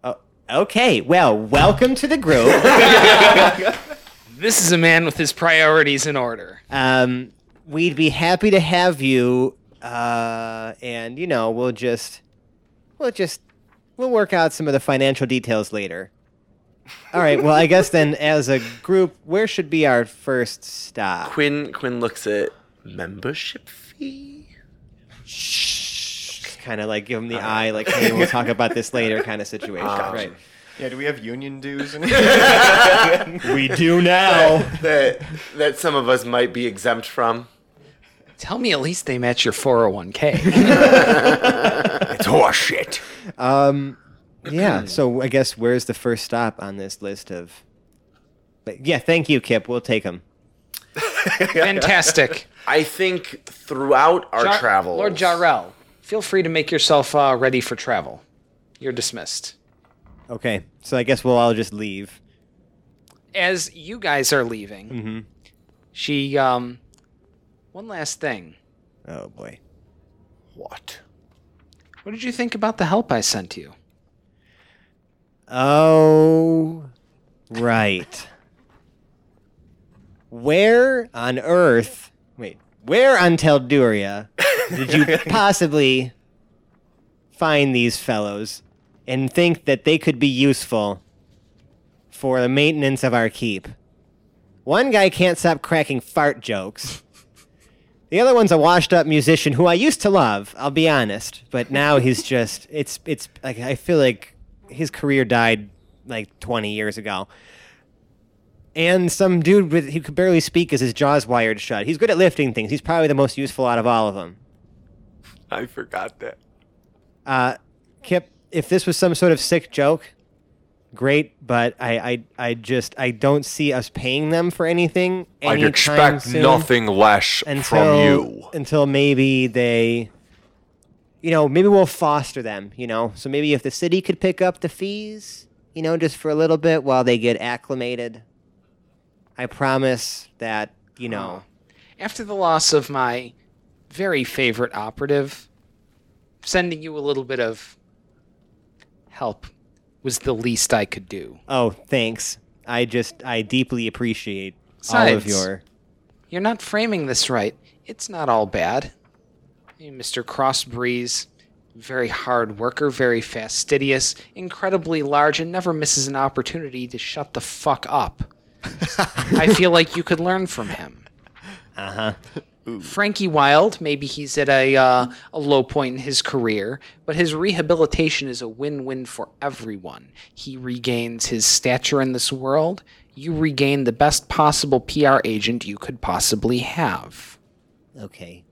Oh, okay. Well, welcome to the group. This is a man with his priorities in order. um, we'd be happy to have you, uh, and you know, we'll just, we'll just, we'll work out some of the financial details later. All right. Well, I guess then, as a group, where should be our first stop? Quinn Quinn looks at membership fee. Shh. Kind of like give him the eye, like, hey, we'll talk about this later, kind of situation. right. Yeah, do we have union dues? In We do now. that that some of us might be exempt from. Tell me at least they match your 401k. It's horseshit. Um, yeah. So I guess where's the first stop on this list of? But yeah, thank you, Kip. We'll take him. Fantastic. I think throughout our Jar- travels, Lord Jarrell, feel free to make yourself uh, ready for travel. You're dismissed. Okay. So I guess we'll all just leave. As you guys are leaving, Mm-hmm. she um one last thing. Oh boy. What? What did you think about the help I sent you? Oh, right. Where on earth? Wait, where on Telduria did you possibly find these fellows and think that they could be useful for the maintenance of our keep? One guy can't stop cracking fart jokes. The other one's a washed-up musician who I used to love. I'll be honest, but now he's just—it's it's like I feel like his career died like 20 years ago. And some dude with he could barely speak as his jaw's wired shut. He's good at lifting things. He's probably the most useful out of all of them. I forgot that. Uh, Kip, if this was some sort of sick joke, great. But I, I, I just I don't see us paying them for anything. I'd expect soon nothing less until from you. until maybe they. You know, maybe we'll foster them. You know, so maybe if the city could pick up the fees, you know, just for a little bit while they get acclimated. I promise that you know. After the loss of my very favorite operative, sending you a little bit of help was the least I could do. Oh, thanks. I just I deeply appreciate all of your. You're not framing this right. It's not all bad. Mr. Crossbreeze, very hard worker, very fastidious, incredibly large, and never misses an opportunity to shut the fuck up. I feel like you could learn from him. Uh huh. Frankie Wild, maybe he's at a uh, a low point in his career, but his rehabilitation is a win-win for everyone. He regains his stature in this world. You regain the best possible PR agent you could possibly have. Okay.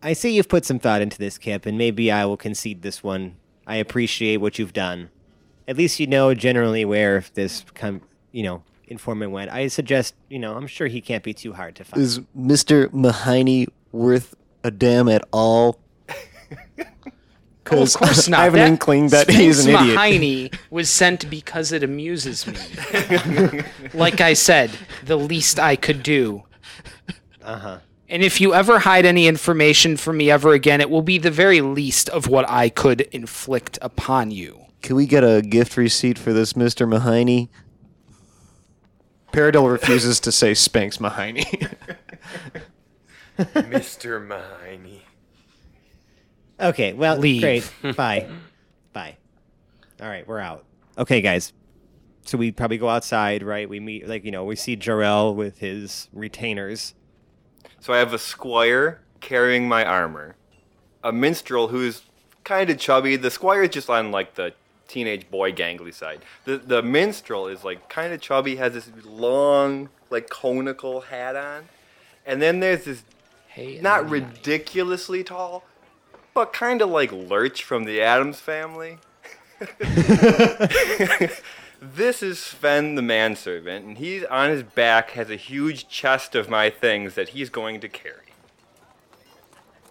I see you've put some thought into this, Kip, and maybe I will concede this one. I appreciate what you've done. At least you know generally where this, com- you know, informant went. I suggest, you know, I'm sure he can't be too hard to find. Is Mr. Mahoney worth a damn at all? Oh, of course not. I have an That inkling that he's an Sphinx idiot. Mahoney was sent because it amuses me. like I said, the least I could do. Uh huh. And if you ever hide any information from me ever again, it will be the very least of what I could inflict upon you. Can we get a gift receipt for this, Mr. Mahoney? Paradil refuses to say Spanx Mahiney. Mr. Mahiney. Okay, well, Leave. great. Bye. Bye. All right, we're out. Okay, guys. So we probably go outside, right? We meet, like, you know, we see Jarrell with his retainers. So I have a squire carrying my armor. a minstrel who's kind of chubby. The squire's just on like the teenage boy gangly side. The the minstrel is like kind of chubby, has this long like conical hat on, and then there's this Hey, not ridiculously tall, but kind of like Lurch from the Addams family. this is Sven the manservant, and he's on his back has a huge chest of my things that he's going to carry.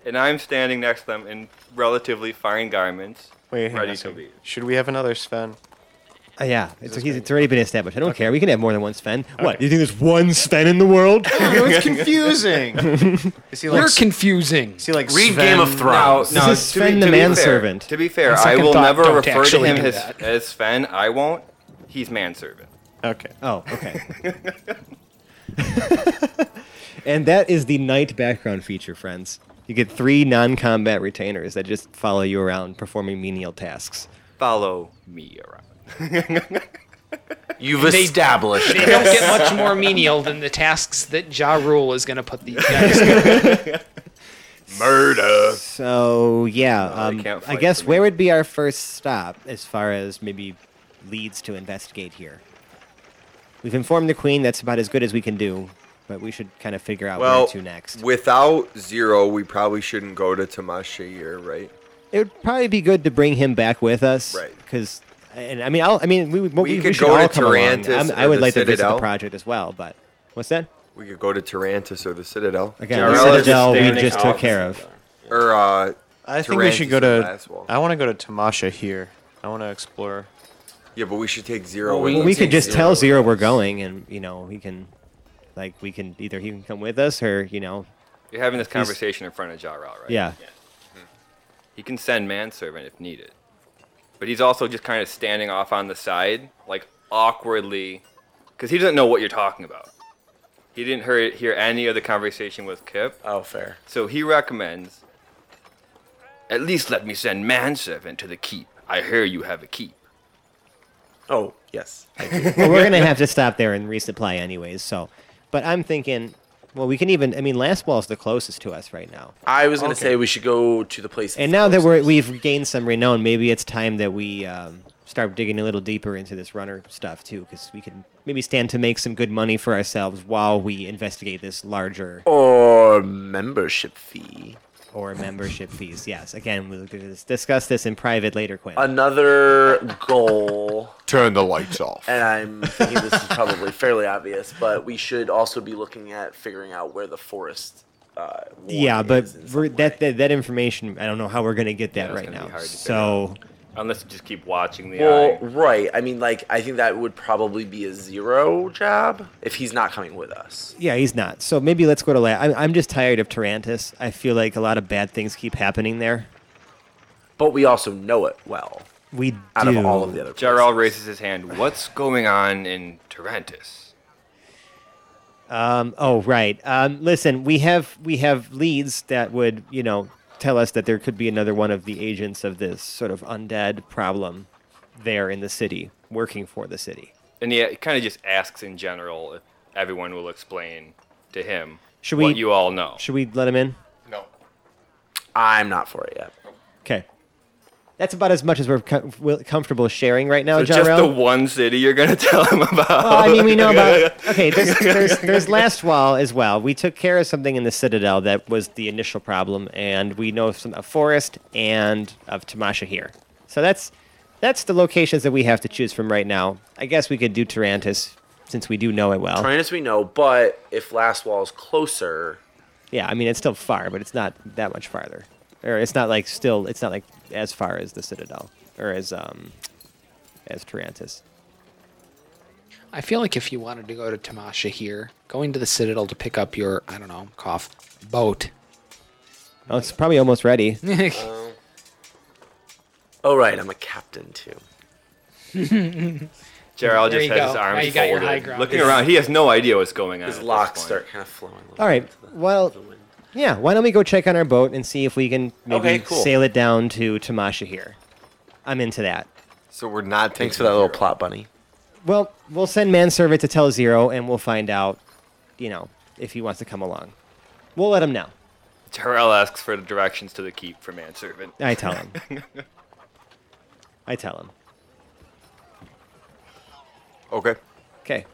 And I'm standing next to them in relatively fine garments, Wait, hang on ready to second. leave. Should we have another Sven? Uh, yeah, it's, he's, it's already been established. I don't care. We can have more than one Sven. What? You think there's one Sven in the world? Oh, it's confusing. is he like? You're s- confusing. is he like Read Sven- Game of Thrones. This is Sven the be manservant. To be fair, I second will thought, never don't refer to actually him do as, that. as Sven. I won't. He's manservant. Okay. Oh, okay. and that is the night background feature, friends. You get three non-combat retainers that just follow you around performing menial tasks. Follow me around. You've They- established. They don't get much more menial than the tasks that Ja Rule is going to put these guys through. Murder. So yeah, um, can't I guess where would be our first stop as far as maybe leads to investigate here? We've informed the queen. That's about as good as we can do, but we should kind of figure out Well, where to next. without Zero, we probably shouldn't go to Tamashir, right? It would probably be good to bring him back with us, Right. Because, and I mean, I'll, I mean, we, we, we, could should go all to come along. Tarantus I'm- I would the like to visit the project as well, but what's that? We could go to Tarantus or the Citadel. Again, the Citadel we just took care of. Or uh, I think we should go to. I want to go to Tamasha here. I want to explore. Yeah, but we should take Zero. Well, with we- we could take just tell Zero we're going, and you know, he can, like, we can either he can come with us or you know, You're having this conversation in front of Jarrell, right? yeah. Hmm. He can send manservant if needed. But he's also just kind of standing off on the side, like awkwardly, because he doesn't know what you're talking about. He didn't hear, hear any of the conversation with Kip, Oh, fair. so he recommends at least let me send manservant to the keep. I hear you have a keep. Oh, yes. well, we're gonna have to stop there and resupply anyways. So, but I'm thinking, well, we can even. I mean, Last Wall is the closest to us right now. I was going to say we should go to the place. And now that we're we've gained some renown, maybe it's time that we um, start digging a little deeper into this runner stuff too, because we can maybe stand to make some good money for ourselves while we investigate this larger or membership fee. Or membership fees. Yes, again, we'll discuss this in private later, Quinn. Another goal, Turn the lights off. and I'm thinking this is probably fairly obvious, but we should also be looking at figuring out where the forest. Uh, yeah, but is in we're, some that, that that information, I don't know how we're gonna get that Yeah, right now. hard to So. Unless you just keep watching the Well, eye. right. I mean, like, I think that would probably be a zero job if he's not coming with us. Yeah, he's not. So maybe let's go to La- I'm, I'm just tired of Tarantus. I feel like a lot of bad things keep happening there. But we also know it well We out do. of all of the other. Jarrell raises his hand. What's going on in Tarantus? Um, oh, right. Um, listen, we have we have leads that would you know tell us that there could be another one of the agents of this sort of undead problem there in the city, working for the city. And he kind of just asks in general if everyone will explain to him Should what you all know. Should we let him in? No. I'm not for it yet. Okay. That's about as much as we're com- comfortable sharing right now, So just the one city you're gonna tell him about. Well, I mean, we know about. Okay, there's, there's, there's Last Wall as well. We took care of something in the Citadel that was the initial problem, and we know some of Forest and of Tamasha here. So that's that's the locations that we have to choose from right now. I guess we could do Tarantus since we do know it well. Tarantus we know, but if Last Wall is closer, Yeah, I mean it's still far, but it's not that much farther. Or it's not like still. It's not like as far as the Citadel or as um as Tarantus. I feel like if you wanted to go to Tamasha here, going to the Citadel to pick up your, I don't know, cough, boat. Oh, it's probably almost ready. oh right, I'm a captain too. Jarrell just you has go. his arms you got your folded, looking His- around. He has no idea what's going on. His locks start kind of flowing. All right. bit to the- Well, to the wind. Yeah, why don't we go check on our boat and see if we can maybe Okay, cool. sail it down to Tamasha here. I'm into that. So we're not. Thanks taking for that little Zero. plot, bunny. Well, we'll send manservant to tell Zero, and we'll find out, you know, if he wants to come along. We'll let him know. Terrell asks for the directions to the keep for manservant. I tell him. I tell him. Okay. Okay.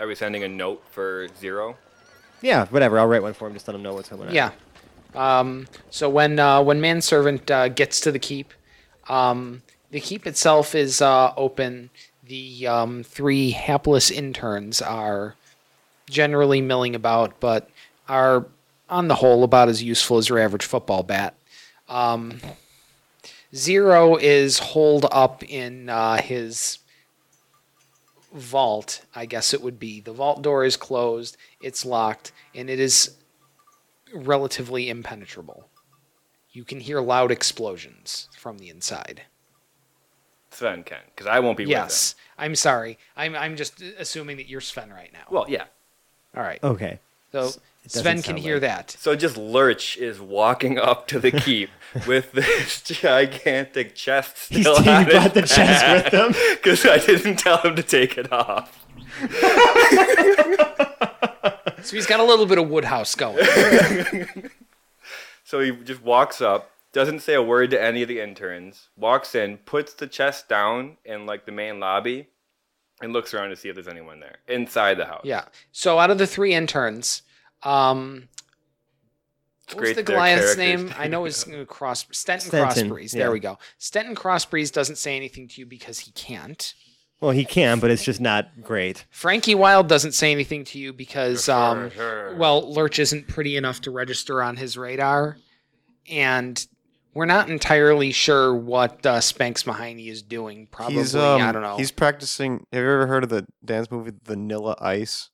Are we sending a note for Zero? Yeah, whatever. I'll write one for him. Just let him know what's on. Yeah. Um, so when uh, when manservant uh, gets to the keep, um, the keep itself is uh, open. The um, three hapless interns are generally milling about, but are on the whole about as useful as your average football bat. Um, Zero is holed up in uh, his vault, I guess it would be. The vault door is closed, it's locked, and it is relatively impenetrable. You can hear loud explosions from the inside. Sven can, because I won't be yes. I'm sorry. I'm I'm just assuming that you're Sven right now. Well, yeah. All right. Okay. So doesn't Sven can hear like- that. So just Lurch is walking up to the keep with this gigantic chest He's still he on brought the chest with him. because I didn't tell him to take it off. So he's got a little bit of Woodhouse going. So he just walks up, doesn't say a word to any of the interns, walks in, puts the chest down in like the main lobby, and looks around to see if there's anyone there inside the house. Yeah. So out of the three interns, um, It's what was great the that Goliath's name? I know it's Cross Stenton, Stenton, Crossbreeze. yeah. There we go. Stenton Crossbreeze doesn't say anything to you because he can't. Well, he can, but it's just not great. Frankie Wild doesn't say anything to you because, um, well, Lurch isn't pretty enough to register on his radar, and we're not entirely sure what uh, Spanx Mahoney is doing. Probably, He's um, I don't know. He's practicing. Have you ever heard of the dance movie Vanilla Ice,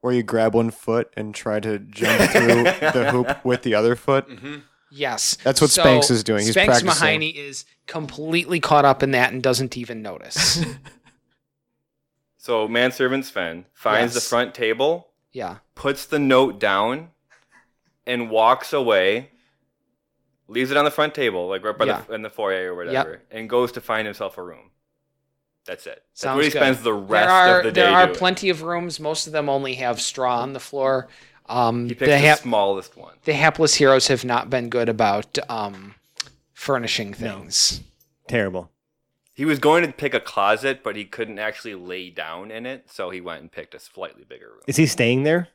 where you grab one foot and try to jump through the hoop with the other foot? Mm-hmm. Yes, That's what Spanx is doing. He's Spanx practicing. Mahoney is completely caught up in that and doesn't even notice. So manservant Sven finds the front table, yeah, puts the note down, and walks away. Leaves it on the front table, like right by Yeah. the in the foyer or whatever, and goes to find himself a room. That's it. That's sounds what he good. spends the rest there are, of the day There are doing. plenty of rooms. Most of them only have straw on the floor. Um, He the, picks the hap- smallest one. the hapless heroes have not been good about um, furnishing things. Terrible. He was going to pick a closet, but he couldn't actually lay down in it, so he went and picked a slightly bigger room. Is he staying there?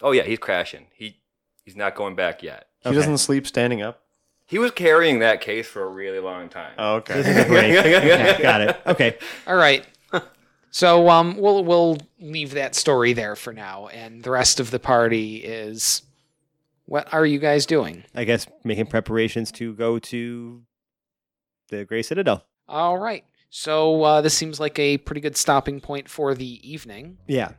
Oh yeah, he's crashing. He he's not going back yet. He Okay. doesn't sleep standing up. He was carrying that case for a really long time. Oh, Taking okay. a break. Okay, got it. Okay. All right. So um, we'll we'll leave that story there for now, and the rest of the party is. What are you guys doing? I guess making preparations to go to the Grey Citadel. All right. So uh, this seems like a pretty good stopping point for the evening. Yeah.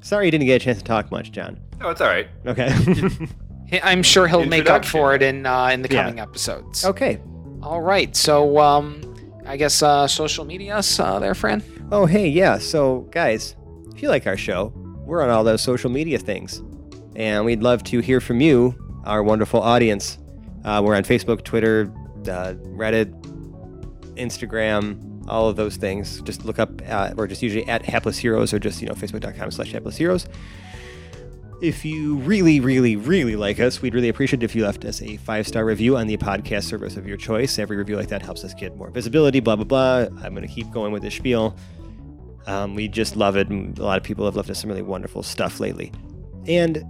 Sorry you didn't get a chance to talk much, John. Oh, it's all right. Okay. I'm sure he'll make up for it in uh, in the Yeah. coming episodes. okay. All right. So um, I guess uh, social media, uh, there, Fran. Oh, hey, yeah. So, guys, if you like our show, we're on all those social media things. And we'd love to hear from you, our wonderful audience. Uh, we're on Facebook, Twitter, uh, Reddit, Instagram, all of those things. Just look up, uh, or just usually at Hapless Heroes, or just, you know, facebook.com slash Hapless Heroes. If you really, really, really like us, we'd really appreciate it if you left us a five star review on the podcast service of your choice. Every review like that helps us get more visibility, blah, blah, blah. I'm going to keep going with this spiel. Um, we just love it. A lot of people have left us some really wonderful stuff lately. And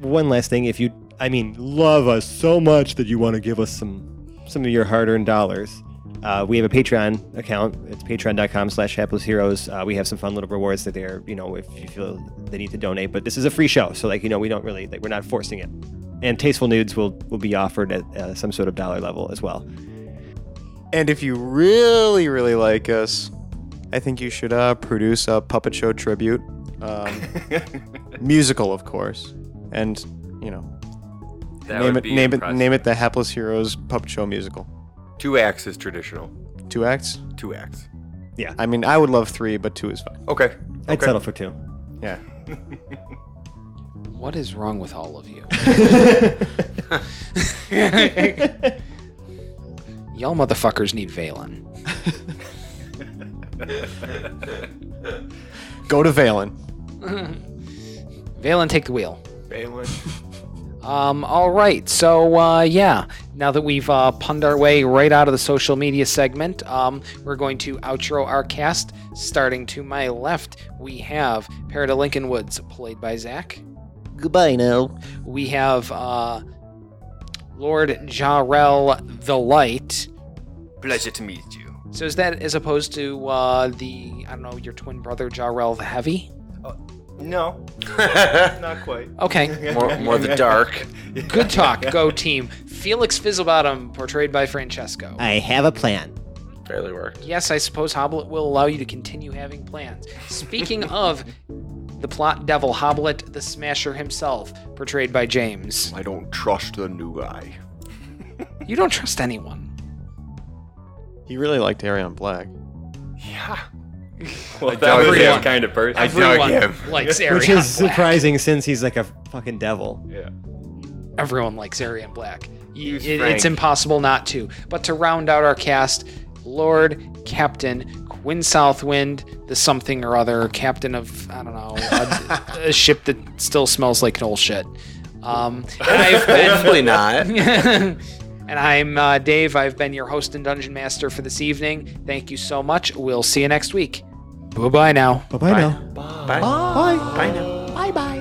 one last thing, if you, I mean, love us so much that you want to give us some some of your hard-earned dollars, uh, we have a Patreon account. It's patreon.com slash hapless heroes. Uh, we have some fun little rewards that they're, you know, if you feel they need to donate. But this is a free show. So, like, you know, we don't really, like, we're not forcing it. And Tasteful Nudes will, will be offered at uh, some sort of dollar level as well. And if you really, really like us, I think you should uh, produce a puppet show tribute, um, musical, of course, and you know, That name would it, be name impressive. it, name it the Hapless Heroes puppet show musical. Two acts is traditional. Two acts. Two acts. Yeah. I mean, I would love three, but two is fine. Okay. I'd Okay. settle for two. Yeah. What is wrong with all of you? Y'all motherfuckers need Valen. Go to Valen. Valen, take the wheel. Balin. Um, all right, so uh, yeah, now that we've uh, punned our way right out of the social media segment, um, we're going to outro our cast. Starting to my left, we have Parada Lincoln Woods, played by Zach. Goodbye now. We have uh, Lord Jarrell the Light. Pleasure to meet you. So is that as opposed to uh, the I don't know your twin brother Jarrell the Heavy? No, not quite. Okay, More, more the dark. good talk. Go team. Felix Fizzlebottom, portrayed by Francesco. I have a plan. Barely worked. Yes, I suppose Hoblet will allow you to continue having plans. Speaking of the plot devil Hoblet, the Smasher himself, portrayed by James. I don't trust the new guy. You don't trust anyone. He really liked Arion Black. Yeah. Well, I that dug was him. his kind of person. I dug Everyone him. likes Which is Black. surprising since he's like a fucking devil. yeah. Everyone likes Arian Black. It- it's impossible not to. But to round out our cast, Lord Captain Quinn Southwind, the something or other, captain of I don't know a, a ship that still smells like an old shit. Um, and I've been, Hopefully not. and I'm uh, Dave. I've been your host and dungeon master for this evening. Thank you so much. We'll see you next week. Bye bye now. Bye bye now. Bye. Bye. Bye now. Bye bye.